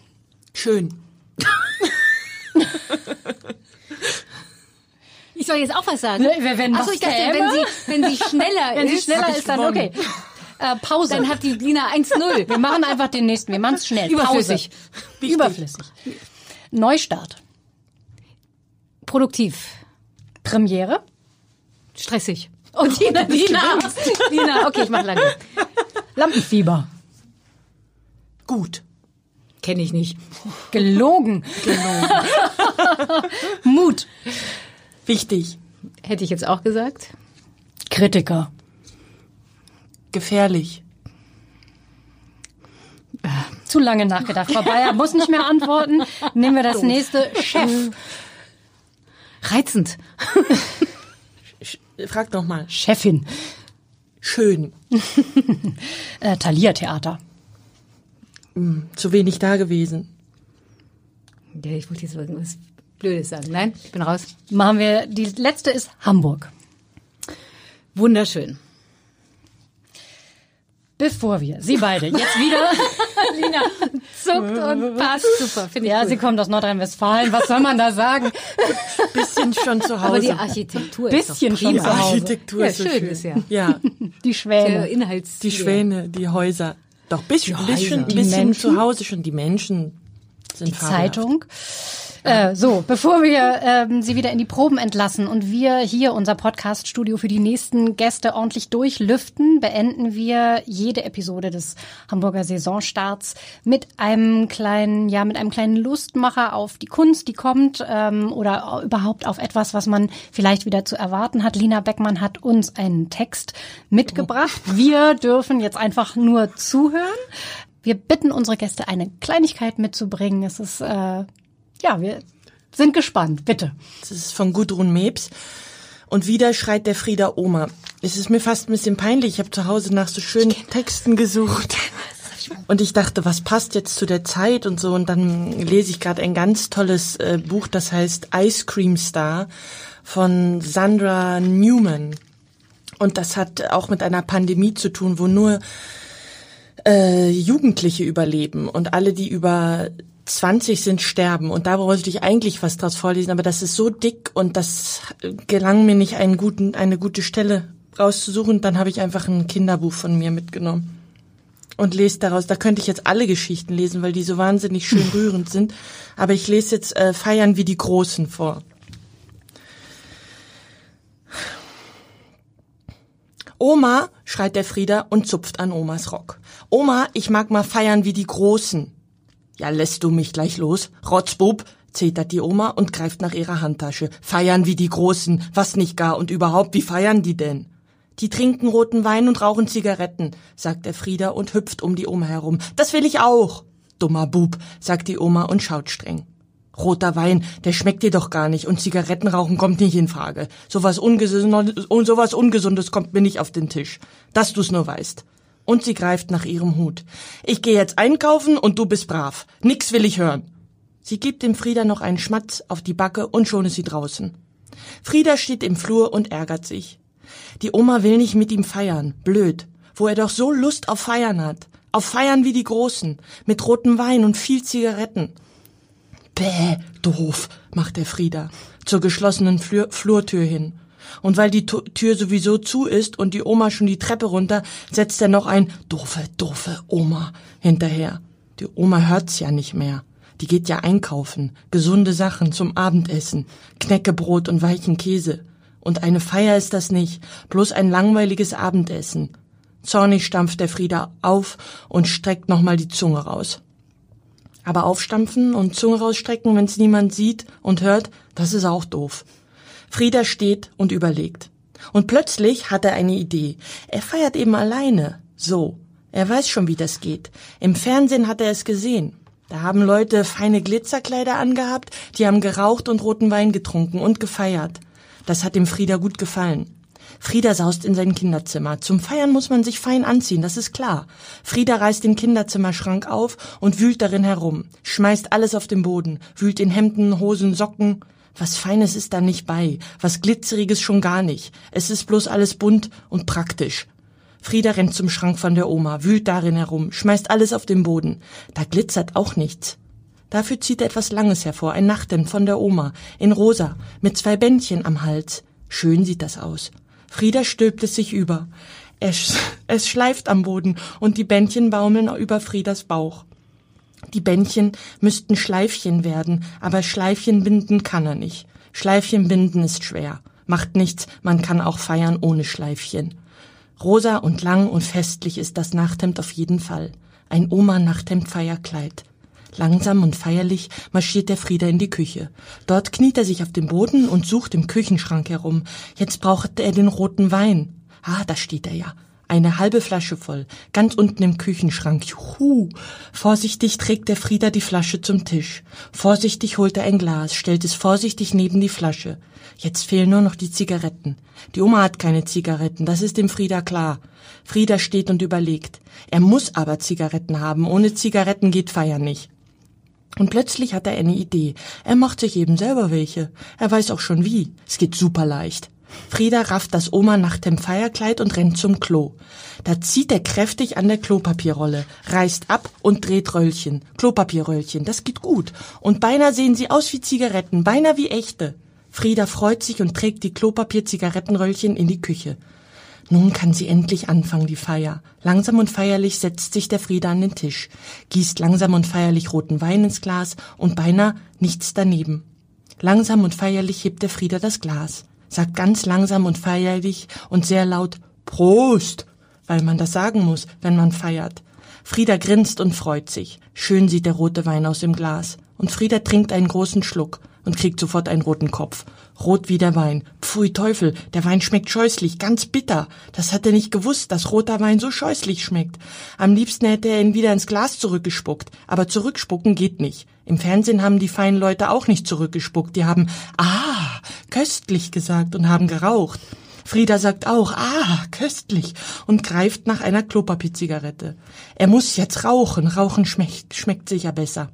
Schön. Ich soll jetzt auch was sagen. Ne, wenn Achso, ich dachte, käme? wenn sie, wenn sie schneller Wenn ist, sie schneller ist, dann gewonnen. okay. Äh, Pause. dann hat die Lina 1-0. wir machen einfach den nächsten. Wir machen es schnell. Überflüssig. Pause. Überflüssig. Neustart. Produktiv. Premiere. Stressig. Oh, Dina, Dina. Dina, okay, ich mach lange. Lampenfieber. Gut. Kenne ich nicht. Gelogen. Gelogen. Mut. Wichtig. Hätte ich jetzt auch gesagt. Kritiker. Gefährlich. Zu lange nachgedacht. Frau Bayer muss nicht mehr antworten. Nehmen wir das nächste. Chef. Reizend. Frag noch mal. Chefin. Schön. Äh, Thalia Theater. Zu wenig da gewesen. Ja, ich wollte jetzt irgendwas Blödes sagen. Nein, ich bin raus. Machen wir, die letzte ist Hamburg. Wunderschön. Bevor wir, Sie beide, jetzt wieder. Lina zuckt und passt. Super, finde ich Ja, gut. sie kommt aus Nordrhein-Westfalen. Was soll man da sagen? Bisschen schon zu Aber die Hause. Architektur Bisschen ist doch schon prima. zu Hause. Architektur Ja, ist so schön schön. ist ja. Ja, Die Schwäne. Inhalts die Schwäne, die Häuser. Doch bisschen, Die bisschen, Häuser. Die bisschen zu Hause schon. Die Menschen sind Die fabelhaft. Zeitung. Äh, so, bevor wir ähm, Sie wieder in die Proben entlassen und wir hier unser Podcast-Studio für die nächsten Gäste ordentlich durchlüften, beenden wir jede Episode des Hamburger Saisonstarts mit einem kleinen, ja, mit einem kleinen Lustmacher auf die Kunst, die kommt, ähm, oder überhaupt auf etwas, was man vielleicht wieder zu erwarten hat. Lina Beckmann hat uns einen Text mitgebracht. Wir dürfen jetzt einfach nur zuhören. Wir bitten unsere Gäste, eine Kleinigkeit mitzubringen. Es ist äh, ja, wir sind gespannt. Bitte. Das ist von Gudrun Mebs. Und wieder schreit der Frieda Oma. Es ist mir fast ein bisschen peinlich. Ich habe zu Hause nach so schönen Texten gesucht. Und ich dachte, was passt jetzt zu der Zeit und so. Und dann lese ich gerade ein ganz tolles äh, Buch, das heißt Ice Cream Star von Sandra Newman. Und das hat auch mit einer Pandemie zu tun, wo nur äh, Jugendliche überleben und alle, die über 20 sind, sterben. Und da wollte ich eigentlich was draus vorlesen, aber das ist so dick und das gelang mir nicht, einen guten, eine gute Stelle rauszusuchen. Dann habe ich einfach ein Kinderbuch von mir mitgenommen und lese daraus. Da könnte ich jetzt alle Geschichten lesen, weil die so wahnsinnig schön rührend sind. Aber ich lese jetzt äh, Feiern wie die Großen vor. Oma, schreit der Frieda und zupft an Omas Rock. Oma, ich mag mal feiern wie die Großen. Ja, lässt du mich gleich los? Rotzbub, zetert die Oma und greift nach ihrer Handtasche. Feiern wie die Großen, was nicht gar und überhaupt, wie feiern die denn? Die trinken roten Wein und rauchen Zigaretten, sagt der Frieda und hüpft um die Oma herum. Das will ich auch. Dummer Bub, sagt die Oma und schaut streng. Roter Wein, der schmeckt dir doch gar nicht und Zigarettenrauchen kommt nicht in Frage. Sowas Ungesundes, sowas Ungesundes kommt mir nicht auf den Tisch. Dass du's nur weißt. Und sie greift nach ihrem Hut. Ich gehe jetzt einkaufen und du bist brav. Nix will ich hören. Sie gibt dem Frieda noch einen Schmatz auf die Backe und schon ist sie draußen. Frieda steht im Flur und ärgert sich. Die Oma will nicht mit ihm feiern. Blöd. Wo er doch so Lust auf Feiern hat. Auf Feiern wie die Großen. Mit rotem Wein und viel Zigaretten. Bäh, doof, macht der Frieda zur geschlossenen Flur Flurtür hin. Und weil die Tür sowieso zu ist und die Oma schon die Treppe runter, setzt er noch ein doofe, doofe Oma hinterher. Die Oma hört's ja nicht mehr. Die geht ja einkaufen, gesunde Sachen zum Abendessen, Knäckebrot und weichen Käse. Und eine Feier ist das nicht, bloß ein langweiliges Abendessen. Zornig stampft der Frieda auf und streckt nochmal die Zunge raus. Aber aufstampfen und Zunge rausstrecken, wenn's niemand sieht und hört, das ist auch doof. Frieda steht und überlegt. Und plötzlich hat er eine Idee. Er feiert eben alleine. So. Er weiß schon, wie das geht. Im Fernsehen hat er es gesehen. Da haben Leute feine Glitzerkleider angehabt, die haben geraucht und roten Wein getrunken und gefeiert. Das hat dem Frieda gut gefallen. Frieda saust in sein Kinderzimmer. Zum Feiern muss man sich fein anziehen, das ist klar. Frieda reißt den Kinderzimmerschrank auf und wühlt darin herum, schmeißt alles auf den Boden, wühlt in Hemden, Hosen, Socken. Was Feines ist da nicht bei, was Glitzeriges schon gar nicht. Es ist bloß alles bunt und praktisch. Frieda rennt zum Schrank von der Oma, wühlt darin herum, schmeißt alles auf den Boden. Da glitzert auch nichts. Dafür zieht er etwas Langes hervor, ein Nachthemd von der Oma, in rosa, mit zwei Bändchen am Hals. Schön sieht das aus. Frieda stülpt es sich über. Es, es schleift am Boden und die Bändchen baumeln über Friedas Bauch. Die Bändchen müssten Schleifchen werden, aber Schleifchen binden kann er nicht. Schleifchen binden ist schwer. Macht nichts, man kann auch feiern ohne Schleifchen. Rosa und lang und festlich ist das Nachthemd auf jeden Fall. Ein Oma-Nachthemd-Feierkleid. Langsam und feierlich marschiert der Frieder in die Küche. Dort kniet er sich auf den Boden und sucht im Küchenschrank herum. Jetzt braucht er den roten Wein. Ah, da steht er ja. Eine halbe Flasche voll, ganz unten im Küchenschrank. Juhu! Vorsichtig trägt der Frieder die Flasche zum Tisch. Vorsichtig holt er ein Glas, stellt es vorsichtig neben die Flasche. Jetzt fehlen nur noch die Zigaretten. Die Oma hat keine Zigaretten, das ist dem Frieder klar. Frieder steht und überlegt. Er muss aber Zigaretten haben, ohne Zigaretten geht Feiern nicht. Und plötzlich hat er eine Idee. Er macht sich eben selber welche. Er weiß auch schon wie. Es geht super leicht. Frieda rafft das Oma nach dem Feierkleid und rennt zum Klo. Da zieht er kräftig an der Klopapierrolle, reißt ab und dreht Röllchen. Klopapierröllchen, das geht gut. Und beinahe sehen sie aus wie Zigaretten, beinahe wie echte. Frieda freut sich und trägt die Klopapier-Zigarettenröllchen in die Küche. Nun kann sie endlich anfangen, die Feier. Langsam und feierlich setzt sich der Frieda an den Tisch, gießt langsam und feierlich roten Wein ins Glas und beinahe nichts daneben. Langsam und feierlich hebt der Frieda das Glas sagt ganz langsam und feierlich und sehr laut Prost, weil man das sagen muss, wenn man pfeiert. Frieda grinst und freut sich. Schön sieht der rote Wein aus dem Glas. Und Frieda trinkt einen großen Schluck und kriegt sofort einen roten Kopf. Rot wie der Wein. Pfui Teufel, der Wein schmeckt scheußlich, ganz bitter. Das hat er nicht gewusst, dass roter Wein so scheußlich schmeckt. Am liebsten hätte er ihn wieder ins Glas zurückgespuckt. Aber zurückspucken geht nicht. Im Fernsehen haben die feinen Leute auch nicht zurückgespuckt. Die haben, ah, köstlich gesagt und haben geraucht. Frieda sagt auch, ah, köstlich, und greift nach einer Klopapierzigarette. Er muss jetzt rauchen. Rauchen schmeckt, schmeckt sicher besser.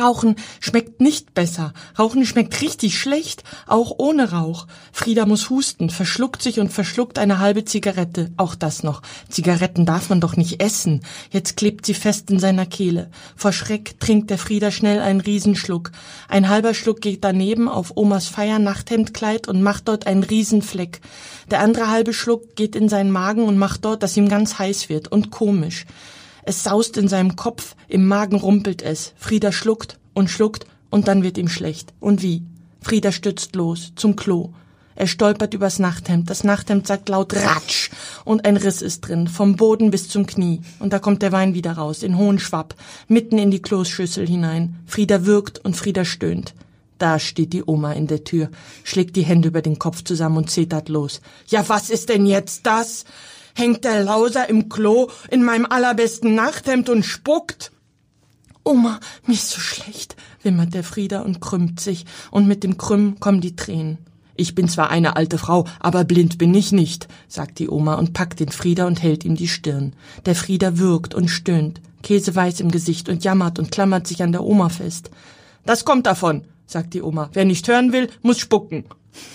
Rauchen schmeckt nicht besser. Rauchen schmeckt richtig schlecht, auch ohne Rauch. Frieda muss husten, verschluckt sich und verschluckt eine halbe Zigarette. Auch das noch. Zigaretten darf man doch nicht essen. Jetzt klebt sie fest in seiner Kehle. Vor Schreck trinkt der Frieda schnell einen Riesenschluck. Ein halber Schluck geht daneben auf Omas Feiernachthemdkleid und macht dort einen Riesenfleck. Der andere halbe Schluck geht in seinen Magen und macht dort, dass ihm ganz heiß wird und komisch. Es saust in seinem Kopf, im Magen rumpelt es. Frieda schluckt und schluckt und dann wird ihm schlecht. Und wie? Frieda stützt los, zum Klo. Er stolpert übers Nachthemd. Das Nachthemd sagt laut Ratsch und ein Riss ist drin, vom Boden bis zum Knie. Und da kommt der Wein wieder raus, in hohen Schwapp, mitten in die Kloßschüssel hinein. Frieda wirkt und Frieda stöhnt. Da steht die Oma in der Tür, schlägt die Hände über den Kopf zusammen und zetert los. Ja, was ist denn jetzt das? Hängt der Lauser im Klo in meinem allerbesten Nachthemd und spuckt. Oma, mir ist so schlecht, wimmert der Frieder und krümmt sich, und mit dem Krümmen kommen die Tränen. Ich bin zwar eine alte Frau, aber blind bin ich nicht, sagt die Oma und packt den Frieder und hält ihm die Stirn. Der Frieder würgt und stöhnt, käseweiß im Gesicht und jammert und klammert sich an der Oma fest. Das kommt davon, sagt die Oma. Wer nicht hören will, muss spucken.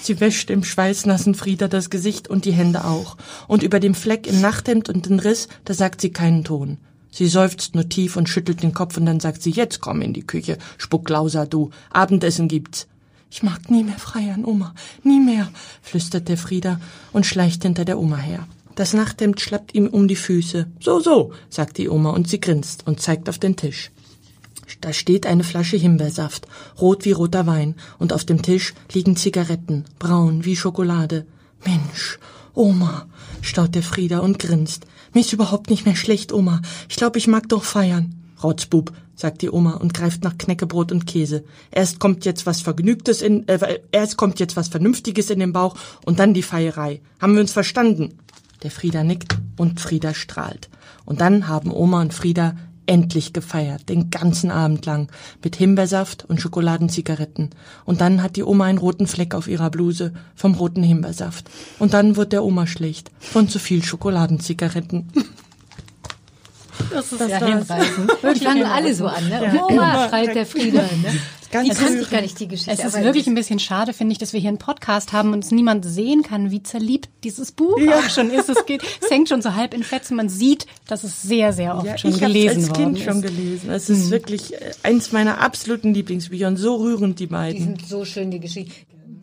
Sie wäscht im schweißnassen Frieder das Gesicht und die Hände auch. Und über dem Fleck im Nachthemd und den Riss, da sagt sie keinen Ton. Sie seufzt nur tief und schüttelt den Kopf und dann sagt sie, jetzt komm in die Küche, Spucklauser, du. Abendessen gibt's. Ich mag nie mehr freiern, Oma, nie mehr, flüstert der Frieder und schleicht hinter der Oma her. Das Nachthemd schlappt ihm um die Füße. So, so, sagt die Oma und sie grinst und zeigt auf den Tisch. Da steht eine Flasche Himbeersaft, rot wie roter Wein, und auf dem Tisch liegen Zigaretten, braun wie Schokolade. Mensch, Oma, staut der Frieder und grinst. Mir ist überhaupt nicht mehr schlecht, Oma. Ich glaube, ich mag doch feiern. Rotzbub, sagt die Oma und greift nach Knäckebrot und Käse. Erst kommt jetzt was Vergnügtes in, äh, erst kommt jetzt was Vernünftiges in den Bauch und dann die Feierei. Haben wir uns verstanden? Der Frieder nickt und Frieder strahlt. Und dann haben Oma und Frieder endlich gefeiert, den ganzen Abend lang, mit Himbeersaft und Schokoladenzigaretten. Und dann hat die Oma einen roten Fleck auf ihrer Bluse vom roten Himbeersaft. Und dann wird der Oma schlecht von zu viel Schokoladenzigaretten. Das ist das ja hinreißend. Die fangen alle so an, ne? Ja. Oma, schreit der Frieder. Ne? Ganz Die kannte ich gar nicht, die Geschichte. Es ist wirklich ein bisschen schade, finde ich, dass wir hier einen Podcast haben und es niemand sehen kann, wie zerliebt dieses Buch Ja. auch schon ist. Es, geht, es hängt schon so halb in Fetzen. Man sieht, dass es sehr, sehr oft Ja, schon ich habe gelesen als Kind worden schon ist. Hm. gelesen. Es ist wirklich äh, eins meiner absoluten Lieblingsbücher und so rührend die Die beiden. sind so schön, die Geschichte.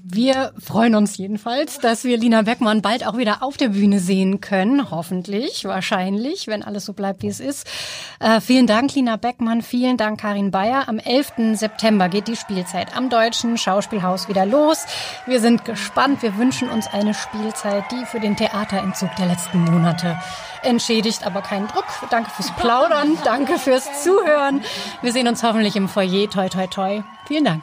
Wir freuen uns jedenfalls, dass wir Lina Beckmann bald auch wieder auf der Bühne sehen können. Hoffentlich, wahrscheinlich, wenn alles so bleibt, wie es ist. Äh, vielen Dank, Lina Beckmann. Vielen Dank, Karin Bayer. Am 11. September geht die Spielzeit am Deutschen Schauspielhaus wieder los. Wir sind gespannt. Wir wünschen uns eine Spielzeit, die für den Theaterentzug der letzten Monate entschädigt, aber keinen Druck. Danke fürs Plaudern. Danke fürs Zuhören. Wir sehen uns hoffentlich im Foyer. Toi, toi, toi. Vielen Dank.